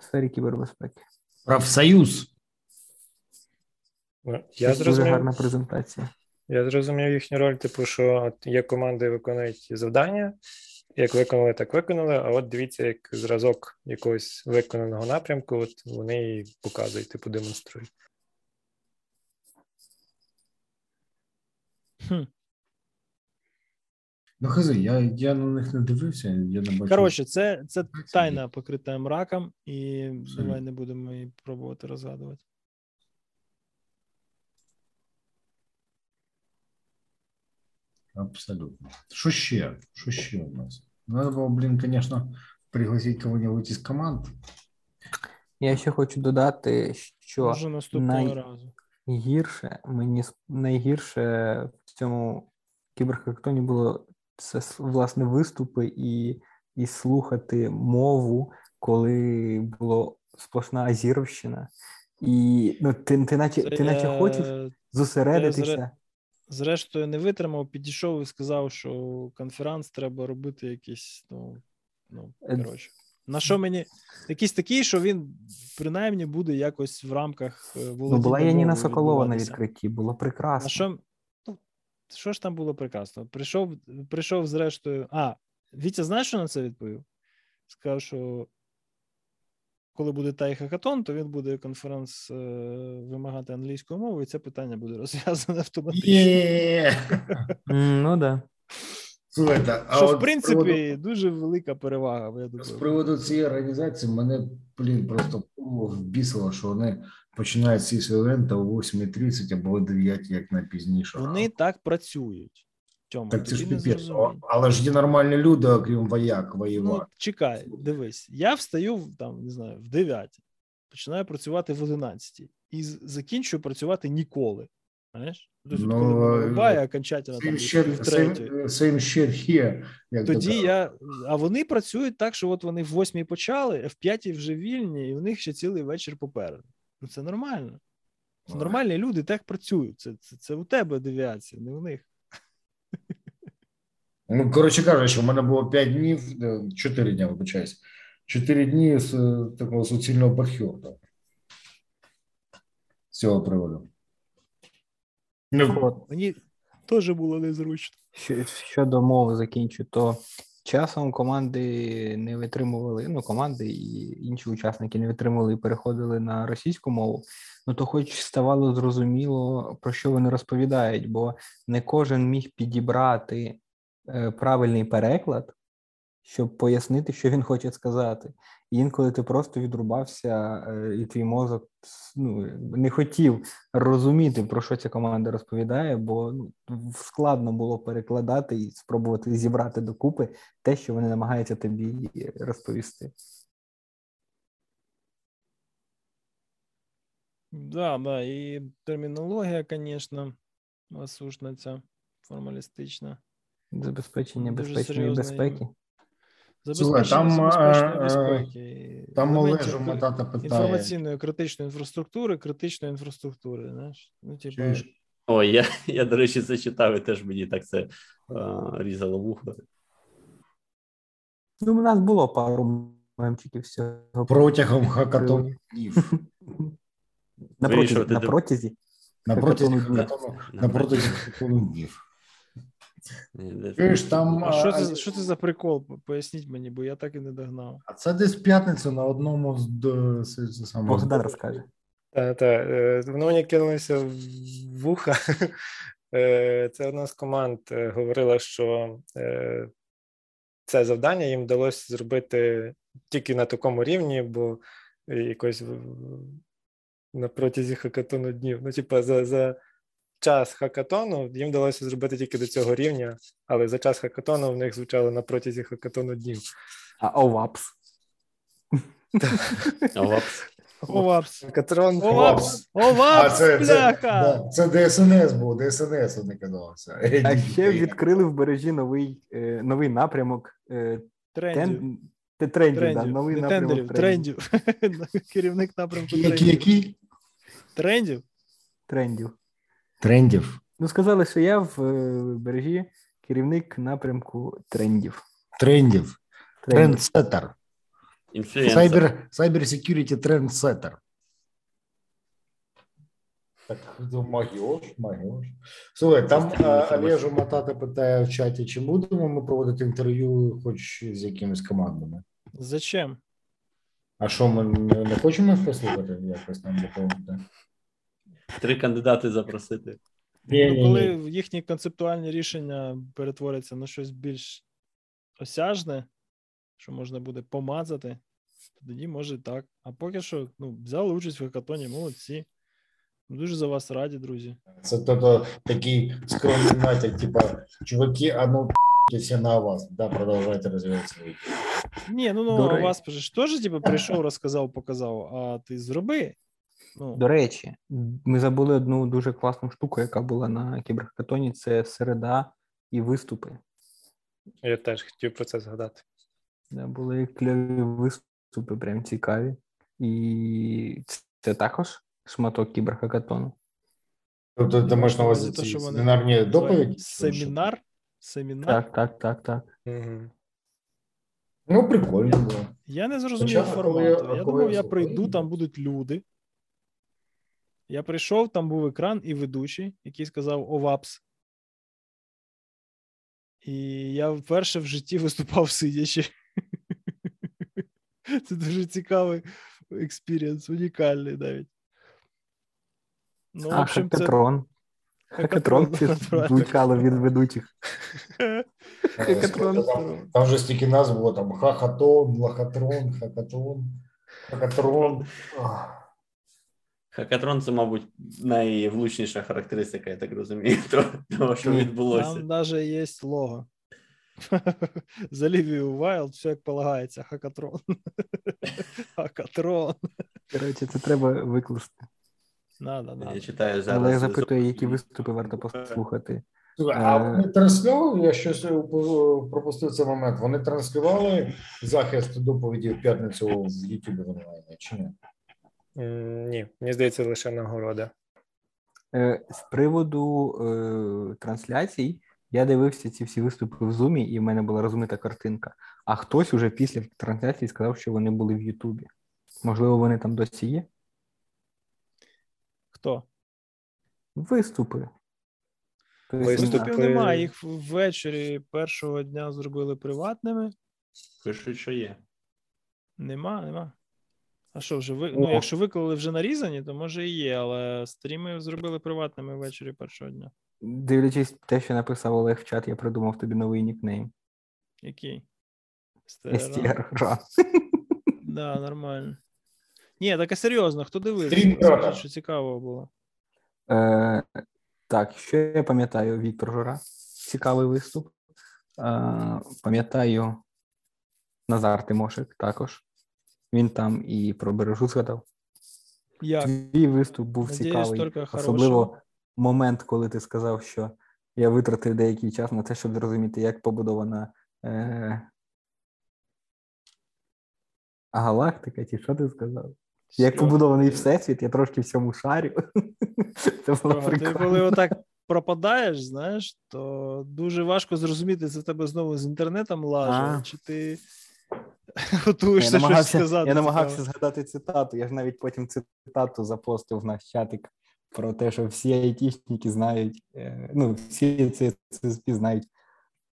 сфері кібербезпеки. Профсоюз. Ну, я Це зрозумів, дуже гарна презентація. Я зрозумів їхню роль, типу, що є команди, виконують завдання. Як виконали, так виконали. А от дивіться, як зразок якогось виконаного напрямку, от вони і показують, типу, демонструють. Хм. Ну, хази, я я на них не дивився, я не бачу. Коротше, це це тайна покрита мраком, і Абсолютно. давай не будемо її пробувати розгадувати. Абсолютно. Що ще? Що ще у нас? Надо було, блін, звісно, пригласити кого-нибудь із команд. Я ще хочу додати, що Може наступного най... разу. Гірше, мені найгірше в цьому кіберхактоні було це власне виступи і і слухати мову, коли було сплошна Азіровщина. І ну, ти ти, наче ти наче хочеш зосередитися. Зрештою, не витримав, підійшов і сказав, що конференц треба робити якийсь, ну, ну е, коротше. На що мені якийсь такий, що він принаймні буде якось в рамках е, Ну, була Яніна Соколова на відкритті, було прекрасно. На що ну, що ж там було прекрасно? Прийшов, прийшов зрештою. А, Вітя, знаєш, що на це відповів? Сказав, що коли буде тай хакатон, то він буде конференц е, вимагати англійської мови, і це питання буде розв'язане автоматично. Ну да. Слухайте, а Що, от в принципі, приводу, дуже велика перевага. Я думаю. З приводу цієї організації мене, блін, просто вбісило, що вони починають ці івенти о 8.30 або о 9, як найпізніше. Вони так працюють. Тьому, так це ж піпець. Але ж є нормальні люди, окрім вояк, воювати. Ну, чекай, дивись, я встаю там, не знаю, в 9, починаю працювати в 11 і закінчую працювати ніколи. Знаєш? Ну, вирубає окончательно там, в третій. Тоді я. А вони працюють так, що от вони в восьмій почали, а в п'ятій вже вільні, і в них ще цілий вечір попереду. Ну це нормально. Це нормальні люди так працюють. Це, це, це у тебе девіація, не у них. Ну, коротше кажучи, у мене було 5 днів, 4 дні, вибачаюсь, 4 дні з такого суцільного бархьорта. З цього приводу. Ну, Мені теж було незручно. Щодо мови закінчу, то часом команди не витримували, ну, команди і інші учасники не витримували і переходили на російську мову, ну то хоч ставало зрозуміло, про що вони розповідають, бо не кожен міг підібрати е, правильний переклад щоб пояснити, що він хоче сказати. І інколи ти просто відрубався, е, і твій мозок ну, не хотів розуміти, про що ця команда розповідає, бо ну, складно було перекладати і спробувати зібрати докупи те, що вони намагаються тобі розповісти. Да, да, і термінологія, звісно, осушна ця формалістична. Забезпечення безпечної безпеки. Слухай, там, безпечної безпеки. Там Олежу Матата питає. Інформаційної критичної інфраструктури, критичної інфраструктури. знаєш. Ну, типу... Ой, я, я, до речі, це читав і теж мені так це а, різало вухо. Ну, у нас було пару мемчиків всього. Протягом хакатону днів. На протязі. На протязі. На протязі хакатону днів. Чуєш, там, а що це що це за прикол? Поясніть мені, бо я так і не догнав. А це десь в п'ятницю на одному з самого. Богдан розкаже. Так, так. Е, воно мені кинулося в вуха. Е, це одна з команд е, говорила, що це завдання їм вдалося зробити тільки на такому рівні, бо якось на протязі хакатону днів. Ну, типа, за за час хакатону їм вдалося зробити тільки до цього рівня, але за час хакатону в них звучало на протязі хакатону днів. А ОВАПС. ОВАПС. ОВАПС. Катрон. ОВАПС. ОВАПС, бляха. Це ДСНС був, ДСНС вони казалося. А ще відкрили в бережі новий е, новий напрямок. Трендів. Трендів, да, новий напрямок трендів. Керівник напрямку трендів. Трендів? Трендів. Трендів. Ну, сказали, що я в е, бережі керівник напрямку трендів. Трендів. Трендсеттер. Cyber, cyber security трендсеттер. Так, магіош, магіош. Слухай, там Олежу Матата питає в чаті, чи будемо ми проводити інтерв'ю хоч з якимись командами? Зачем? А що, ми не хочемо послухати якось там допомогти? Три кандидати запросити. Ні, ну, коли ні. їхні концептуальні рішення перетворяться на щось більш осяжне, що можна буде помазати, тоді може так. А поки що ну, взяли участь в хакатоні, молодці. Дуже за вас раді, друзі. Це тобто такий скромний натяк, типа, чуваки, а ну всі на вас, да, продовжайте розвивати свої. Ні, ну ну а вас ж теж типу, прийшов, розказав, показав, а ти зроби. Ну. До речі, ми забули одну дуже класну штуку, яка була на кіберхакатоні, це середа і виступи. Я теж хотів про це згадати. Да, Були кльові виступи, прям цікаві. І це також шматок кіберхакатону. Тобто ти маєш на увазі ці семінарні доповіді? Семінар? Семінар? Так, так, так, так. Угу. Ну, прикольно було. Я не зрозумів формату. Я, я думав, я прийду, там будуть люди. Я прийшов, там був екран і ведучий, який сказав Овапс. І я вперше в житті виступав сидячи. Це дуже цікавий experience, унікальний навіть. Ну, а, общем, хакатрон. Це... Хакатрон звучало від ведучих. Хакатрон. Там, там же стільки назв було там хахатон, лохатрон, хакатрон, хакатрон. Хакатрон це, мабуть, найвлучніша характеристика, я так розумію, того, що відбулося. Там навіть є лого. За Лівію Вайлд, все як полагається, хакатрон. Хакатрон. Коротше, це треба викласти. Надо, надо. Я читаю зараз. Але я запитую, які виступи варто послухати. А вони транслювали, я щось пропустив цей момент. Вони транслювали захист доповіді в п'ятницю в Ютубі в онлайні, чи ні? Ні, мені здається, лише нагорода. Е, з приводу е, трансляцій я дивився ці всі виступи в Зумі, і в мене була розмита картинка. А хтось уже після трансляції сказав, що вони були в Ютубі. Можливо, вони там досі є? Хто? Виступи. Виступів немає. Їх ввечері першого дня зробили приватними. Пишуть, що є. Нема, нема. А що вже ви? Ну, якщо виклали вже нарізані, то може і є, але стріми зробили приватними ввечері першого дня. Дивлячись те, що написав Олег в чат, я придумав тобі новий нікнейм. Який? Стерра. Да, нормально. Ні, так і серйозно, хто дивився? Що цікаво було. Е, Так, що я пам'ятаю, Віктор Жора. Цікавий виступ. Е, Пам'ятаю Назар Тимошик також. Він там і про бережу згадав. Як? Твій виступ був Надіюсь, цікавий. Особливо хорошого. момент, коли ти сказав, що я витратив деякий час на те, щоб зрозуміти, як побудована е... галактика, чи що ти сказав? Як побудований всесвіт, я трошки всьому шарю. Це було прикольно. Ти коли отак пропадаєш, знаєш, то дуже важко зрозуміти, це в тебе знову з інтернетом лаже, чи ти готуєшся я щось сказати. Я намагався згадати цитату. Я ж навіть потім цитату запостив в наш чатик про те, що всі айтішники знають, е, ну, всі це, це знають,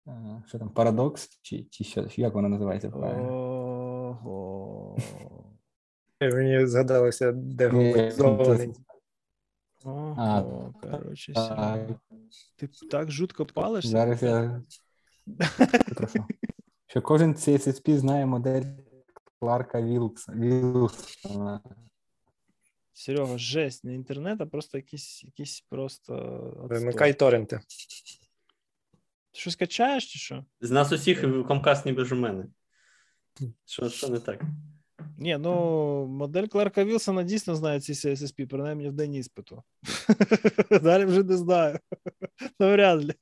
е, що там, парадокс, чи чи що, як воно називається? Ого. Мені згадалося, де глобалізований. Ого, коротше, ти так жутко палишся? Зараз я що кожен CSSP знає модель Кларка Вілксона. Серега, жесть, не інтернет, а просто якісь якісь просто. Вимикай торренти. Ти щось качаєш чи що? З нас усіх комкаст ніби ж у мене. Що що не так? Ні, ну модель Кларка Вілсона дійсно знає ці CSSP, принаймні в день іспиту. Далі вже не знаю. Навряд ли.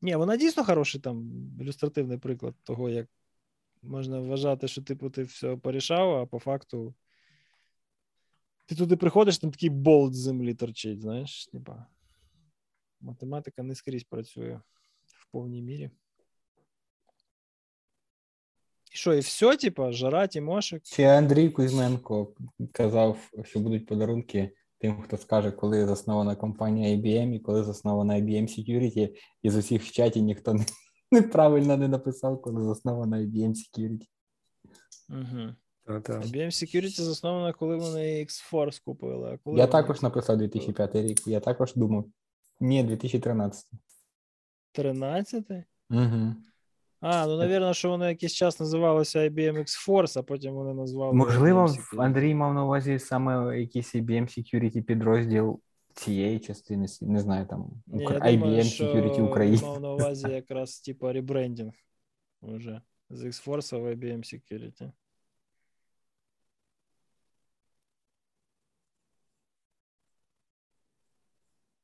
Ні, вона дійсно хороший там ілюстративний приклад того, як можна вважати, що типу ти все порішав, а по факту Ти туди приходиш, там такий болт з землі торчить, знаєш, типа. Математика не скрізь працює в повній мірі. І що, і все, типа, жара, Тімошик? Чи Андрій Кузьменко казав, що будуть подарунки тим, хто скаже, коли заснована компанія IBM і коли заснована IBM Security, і з усіх в чаті ніхто не, неправильно не написав, коли заснована IBM Security. Угу. Та-та. IBM Security заснована, коли вони X-Force купили. А коли Я вони також написав купили? 2005 рік. Я також думав. Ні, 2013. 13? Угу. А, ну, навірно, що воно якийсь час називалося IBM X-Force, а потім вони назвали. Можливо, Андрій мав на увазі саме якийсь IBM Security підрозділ цієї частини, не знаю, там Ні, я думаю, IBM що Security України. мав на увазі якраз типу ребрендінг уже з X-Force в IBM Security.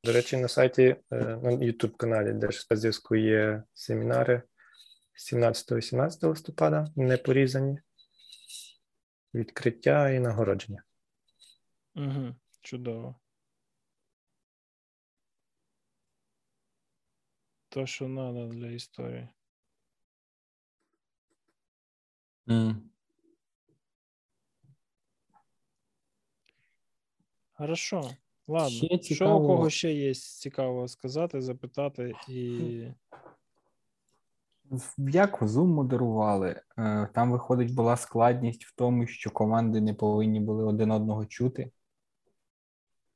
До речі, на сайті е, на YouTube каналі Держспецзв'язку є семінари 17-18 листопада, не порізані. Відкриття і нагородження. Угу, чудово. То, що треба для історії. М. Хорошо. Ладно. Ще Що у кого ще є цікавого сказати, запитати і. Як Zoom модерували? Е, Там, виходить, була складність в тому, що команди не повинні були один одного чути.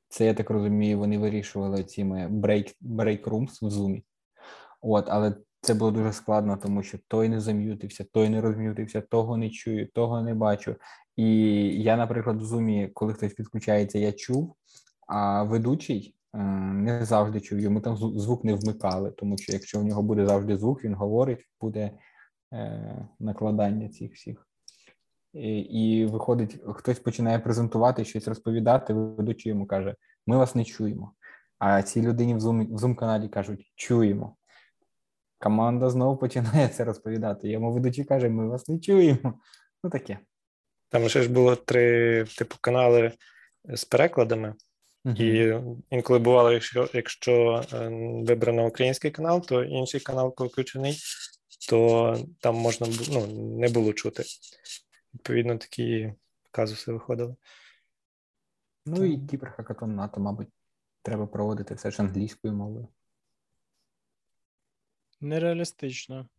Це, я так розумію, вони вирішували цими rooms в Zoom. От, але це було дуже складно, тому що той не зам'ютився, той не розм'ютився, того не чую, того не бачу. І я, наприклад, в Zoom, коли хтось підключається, я чув, а ведучий не завжди чув. Йому там звук не вмикали, тому що якщо в нього буде завжди звук, він говорить, буде е, накладання цих всіх. І, і виходить, хтось починає презентувати, щось розповідати, ведучий йому каже: Ми вас не чуємо. А цій людині в Zoom, в Zoom каналі кажуть: чуємо. Команда знову починає це розповідати. Йому ведучий каже: Ми вас не чуємо. Ну таке. Там ще ж було три типу канали з перекладами. І інколи бувало, якщо, якщо е, вибрано український канал, то інший канал, коли включений, то там можна ну, не було чути. Відповідно, такі казуси виходили. Ну і кіберхакатон НАТО, мабуть, треба проводити все ж англійською мовою. Нереалістично.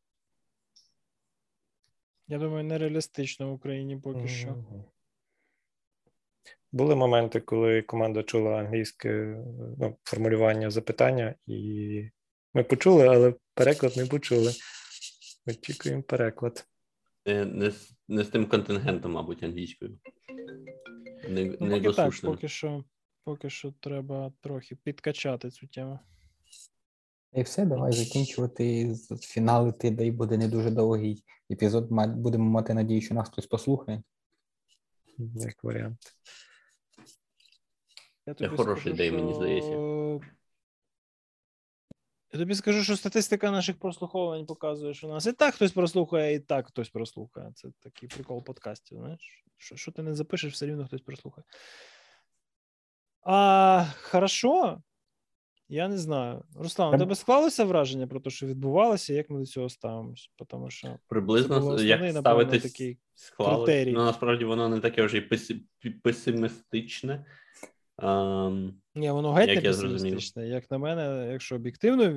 Я думаю, нереалістично в Україні поки що. Були моменти, коли команда чула англійське ну, формулювання запитання, і ми почули, але переклад не почули. Очікуємо переклад. Не, не, з- не з тим контингентом, мабуть, англійською. Не, Ну, поки так, поки що, поки що треба трохи підкачати цю тему. І все, давай закінчувати з- фіналити, дай буде не дуже довгий епізод. Будемо мати надію, що нас хтось послухає. Як варіант. Я Це хороша ідея, мені здається. Я тобі скажу, що статистика наших прослуховувань показує, що нас і так хтось прослухає, і так хтось прослухає. Це такий прикол подкастів, знаєш. Що, що ти не запишеш, все рівно хтось прослухає. А, хорошо. Я не знаю. Руслан, у тебе склалося враження про те, що відбувалося, як ми до цього ставимося? Тому що Приблизно як ставитись такий критерій. Ну, насправді воно не таке вже й песимістичне. Ні, воно геть Як не я песимістичне. Як на мене, якщо об'єктивно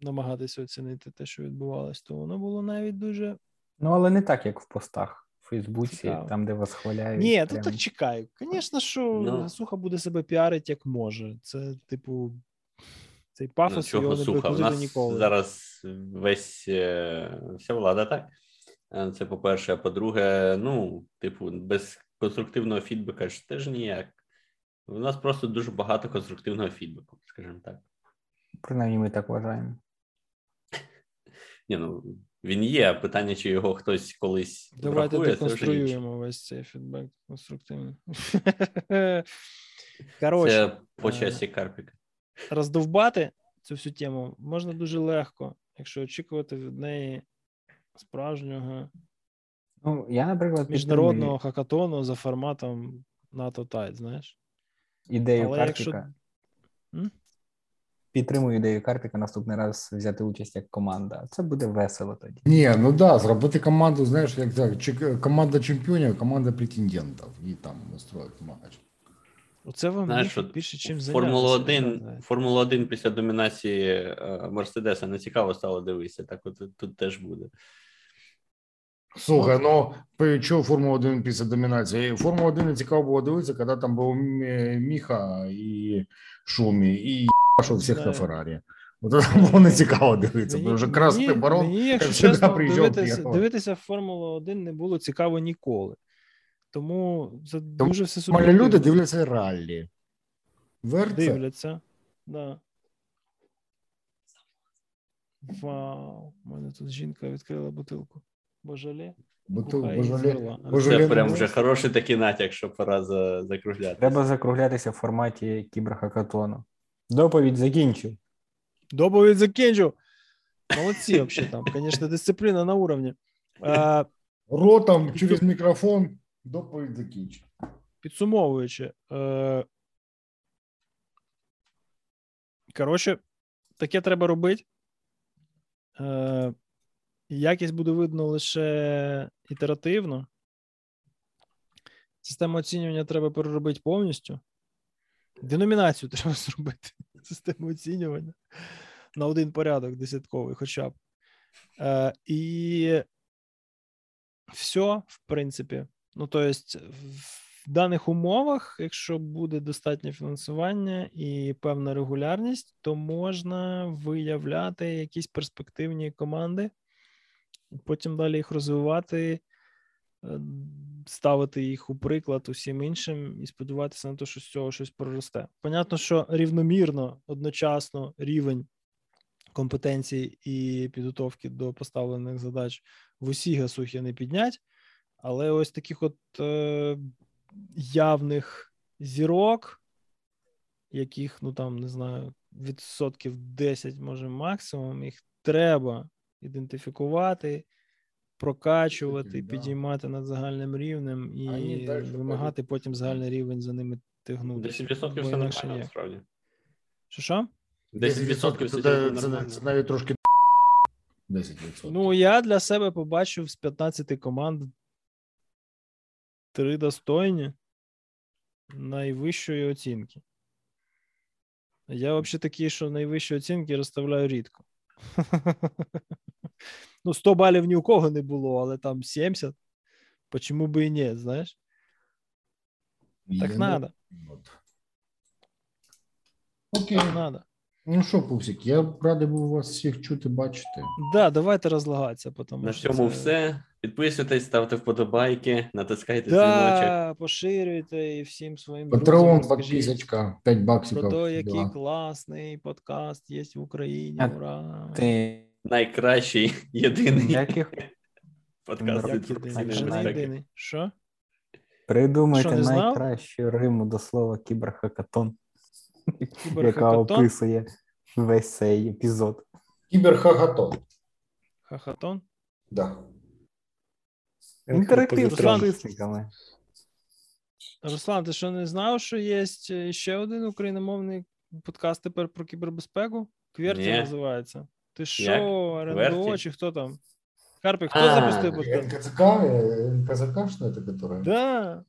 намагатися оцінити те, що відбувалось, то воно було навіть дуже. Ну, але не так, як в постах в Фейсбуці, Цікаво. там, де вас хваляють. Ні, то прям. так чекай. Звісно, що Ну. Гасуха буде себе піарити як може. Це, типу, цей пафос чого його не суха? У нас ніколи. зараз весь е, вся влада так. Е, Це по-перше, а по-друге, ну, типу, без конструктивного фідбека ж теж ніяк. У нас просто дуже багато конструктивного фідбеку, скажімо так. Принаймні, ми так вважаємо. Ні, ну він є. Питання, чи його хтось колись Давайте врахує, це вже інше. деконструюємо весь цей фідбек конструктивний. Коротше, Це по е, часі Карпіка. роздовбати цю всю тему можна дуже легко, якщо очікувати від неї справжнього Ну, я, наприклад, міжнародного підтримую- хакатону за форматом НАТО TIDE, знаєш. Ідею Але Карпіка. Якщо... Підтримую ідею Карпіка наступний раз взяти участь як команда. Це буде весело тоді. Ні, ну да, зробити команду, знаєш, як так, команда чемпіонів, команда претендентів і там устроїти матч. Оце вам Знаєш, більше, більше чим Формула 1 Формула 1 після домінації е, Мерседеса не цікаво стало дивитися, так от тут теж буде. Слухай, ну чого Формула 1 після домінації? Формула 1 не цікаво було дивитися, коли там був Міха і Шумі, і що всіх на Феррарі. От це було не цікаво дивитися, бо вже красти барон, мені, якщо чесно, дивитися, дивитися Формулу 1 не було цікаво ніколи. Тому це Тому дуже все суб'єктивно. люди дивляться раллі. Верце. Дивляться, да. Вау, у мене тут жінка відкрила бутилку. Божале. Бутил, божале, божале. Це прям вже хороший такий натяк, що пора за, закруглятися. Треба закруглятися в форматі кіберхакатону. Доповідь закінчив. Доповідь закінчив. Молодці, взагалі там, звісно, дисципліна на уровні. А, Ротом через мікрофон доповідь закінчив. Підсумовуючи, е, коротше, таке треба робити. Е, Якість буде видно лише ітеративно. Систему оцінювання треба переробити повністю. Деномінацію треба зробити. Систему оцінювання на один порядок десятковий, хоча б. Е, І все, в принципі. Ну, тобто, в даних умовах, якщо буде достатнє фінансування і певна регулярність, то можна виявляти якісь перспективні команди, потім далі їх розвивати, е, ставити їх у приклад усім іншим і сподіватися на те, що з цього щось проросте. Понятно, що рівномірно одночасно рівень компетенцій і підготовки до поставлених задач в усі гасухи не піднять, але ось таких от е, явних зірок, яких, ну там, не знаю, відсотків 10, може, максимум, їх треба ідентифікувати, прокачувати, Такі, підіймати над загальним рівнем і вимагати потім загальний рівень за ними тягнути. 10% все нормально, насправді. Що що? 10% це, це, це, це навіть трошки 10%. Ну, я для себе побачив з 15 команд три достойні найвищої оцінки. Я взагалі такий, що найвищі оцінки розставляю рідко. Ну, 100 балів ні у кого не було, але там 70. Почому би і ні, знаєш? Так треба. Окей. Так надо. Ну що, Пупсик, я радий був вас всіх чути, бачити. Да, давайте розлагатися. Тому На цьому це... все. Підписуйтесь, ставте вподобайки, натискайте да, дзвіночок. поширюйте і всім своїм Патреон, підписочка, 5 баксів. Про те, який да. класний подкаст є в Україні. Ура! Ти... Найкращий, єдиний Яких? подкаст. Як єдиний? єдиний. Що? Придумайте Що, найкращу риму до слова кіберхакатон, яка описує весь цей епізод. Кіберхакатон. Хахатон? Да. Інтерактив з підписниками. Руслан, ти що не знав, що є ще один україномовний подкаст тепер про кібербезпеку? QWERTY називається. Ти що, РНБО чи хто там? Карпик, хто запустив подкаст? НКЦК, НКЗК, что это которое? Да.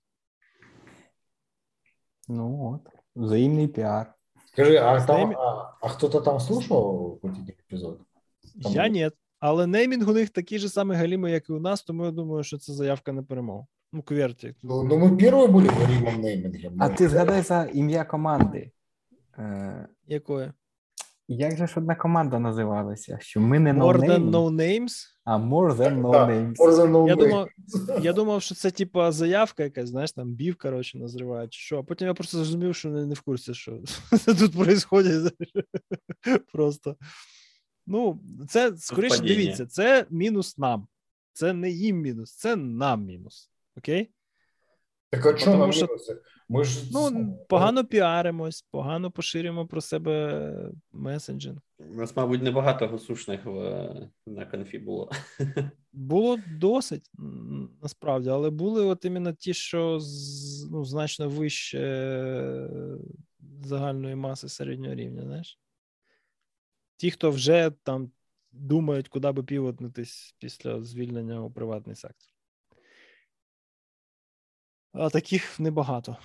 Ну вот, взаимный пиар. Скажи, а, там, а, а хто-то там слушав один эпизод? Там Я нет. Але неймінг у них такий же самий галіми, як і у нас, тому я думаю, що це заявка на перемогу. Ну, кверті. Ну, ну ми перші були галімом неймінгом. А ти згадай за ім'я команди. Е... Якої? Як же ж одна команда називалася? Що ми не More no than no names? А more than no names. More than no я, думав, я думав, що це типа заявка якась, знаєш, там бів, коротше, називають, чи що. А потім я просто зрозумів, що не, не в курсі, що тут відбувається. Просто. Ну, це скоріше дивіться, це мінус нам. Це не їм мінус, це нам мінус. Окей? Так а чому нам що... Ми ж ну, погано піаримось, погано поширюємо про себе месенджинг. У нас, мабуть, небагато госушних в, на конфі було. Було досить насправді, але були от іменно ті, що ну, значно вище загальної маси середнього рівня, знаєш. Ті, хто вже там думають, куди би півотнутись після звільнення у приватний сектор. А таких небагато.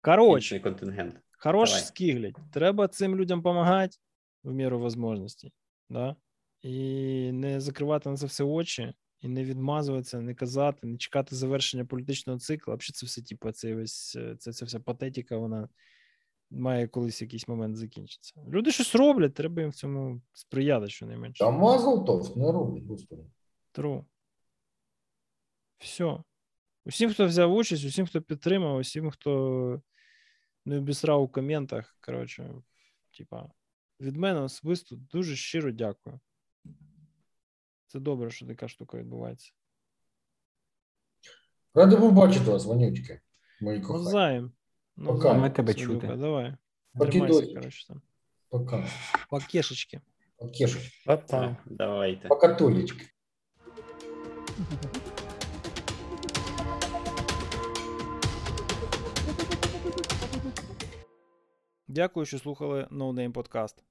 Коротше, контингент. Хорош Давай. Треба цим людям допомагати в міру можливостей. Да? І не закривати на це все очі, і не відмазуватися, не казати, не чекати завершення політичного циклу. Взагалі, це все, типу, це весь це, це вся патетика, вона має колись якийсь момент закінчитися. Люди щось роблять, треба їм в цьому сприяти, щонайменше. А мазал тост не роблять, господи. Тру. Все. Усім, хто взяв участь, усім, хто підтримав, усім, хто не обісрав у коментах. Коротше, типа, від мене особисто дуже щиро дякую. Це добре, що така штука відбувається. Радий побачити вас, вонючки. Мої кохані. Навзаєм. Пока. Ми тебе чути. Давай. Покидосик. коротше, там. Пока. Покешечки. Покешечки. Пока. Давайте. Покатулечки. Дякую, що слухали No Name Podcast.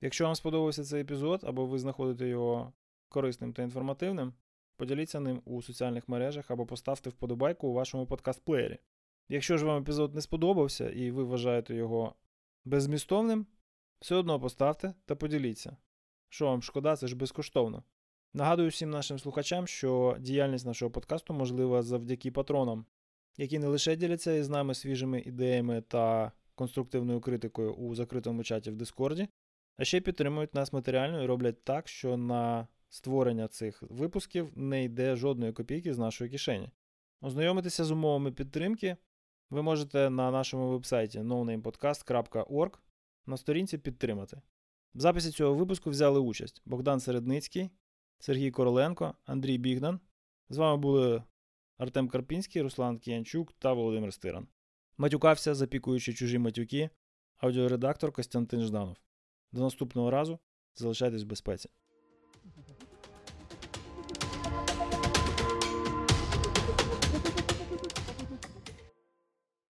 Якщо вам сподобався цей епізод, або ви знаходите його корисним та інформативним, поділіться ним у соціальних мережах або поставте вподобайку у вашому подкаст-плеєрі. Якщо ж вам епізод не сподобався і ви вважаєте його беззмістовним, все одно поставте та поділіться. Що вам шкода, це ж безкоштовно. Нагадую всім нашим слухачам, що діяльність нашого подкасту можлива завдяки патронам, які не лише діляться із нами свіжими ідеями та конструктивною критикою у закритому чаті в Дискорді, а ще підтримують нас матеріально і роблять так, що на створення цих випусків не йде жодної копійки з нашої кишені. Ознайомитися з умовами підтримки ви можете на нашому вебсайті nonamepodcast.org на сторінці підтримати. В записі цього випуску взяли участь Богдан Середницький, Сергій Короленко, Андрій Бігдан. З вами були Артем Карпінський, Руслан Кіянчук та Володимир Стиран. Матюкався, запікуючи чужі матюки, аудіоредактор Костянтин Жданов. До наступного разу залишайтесь в безпеці.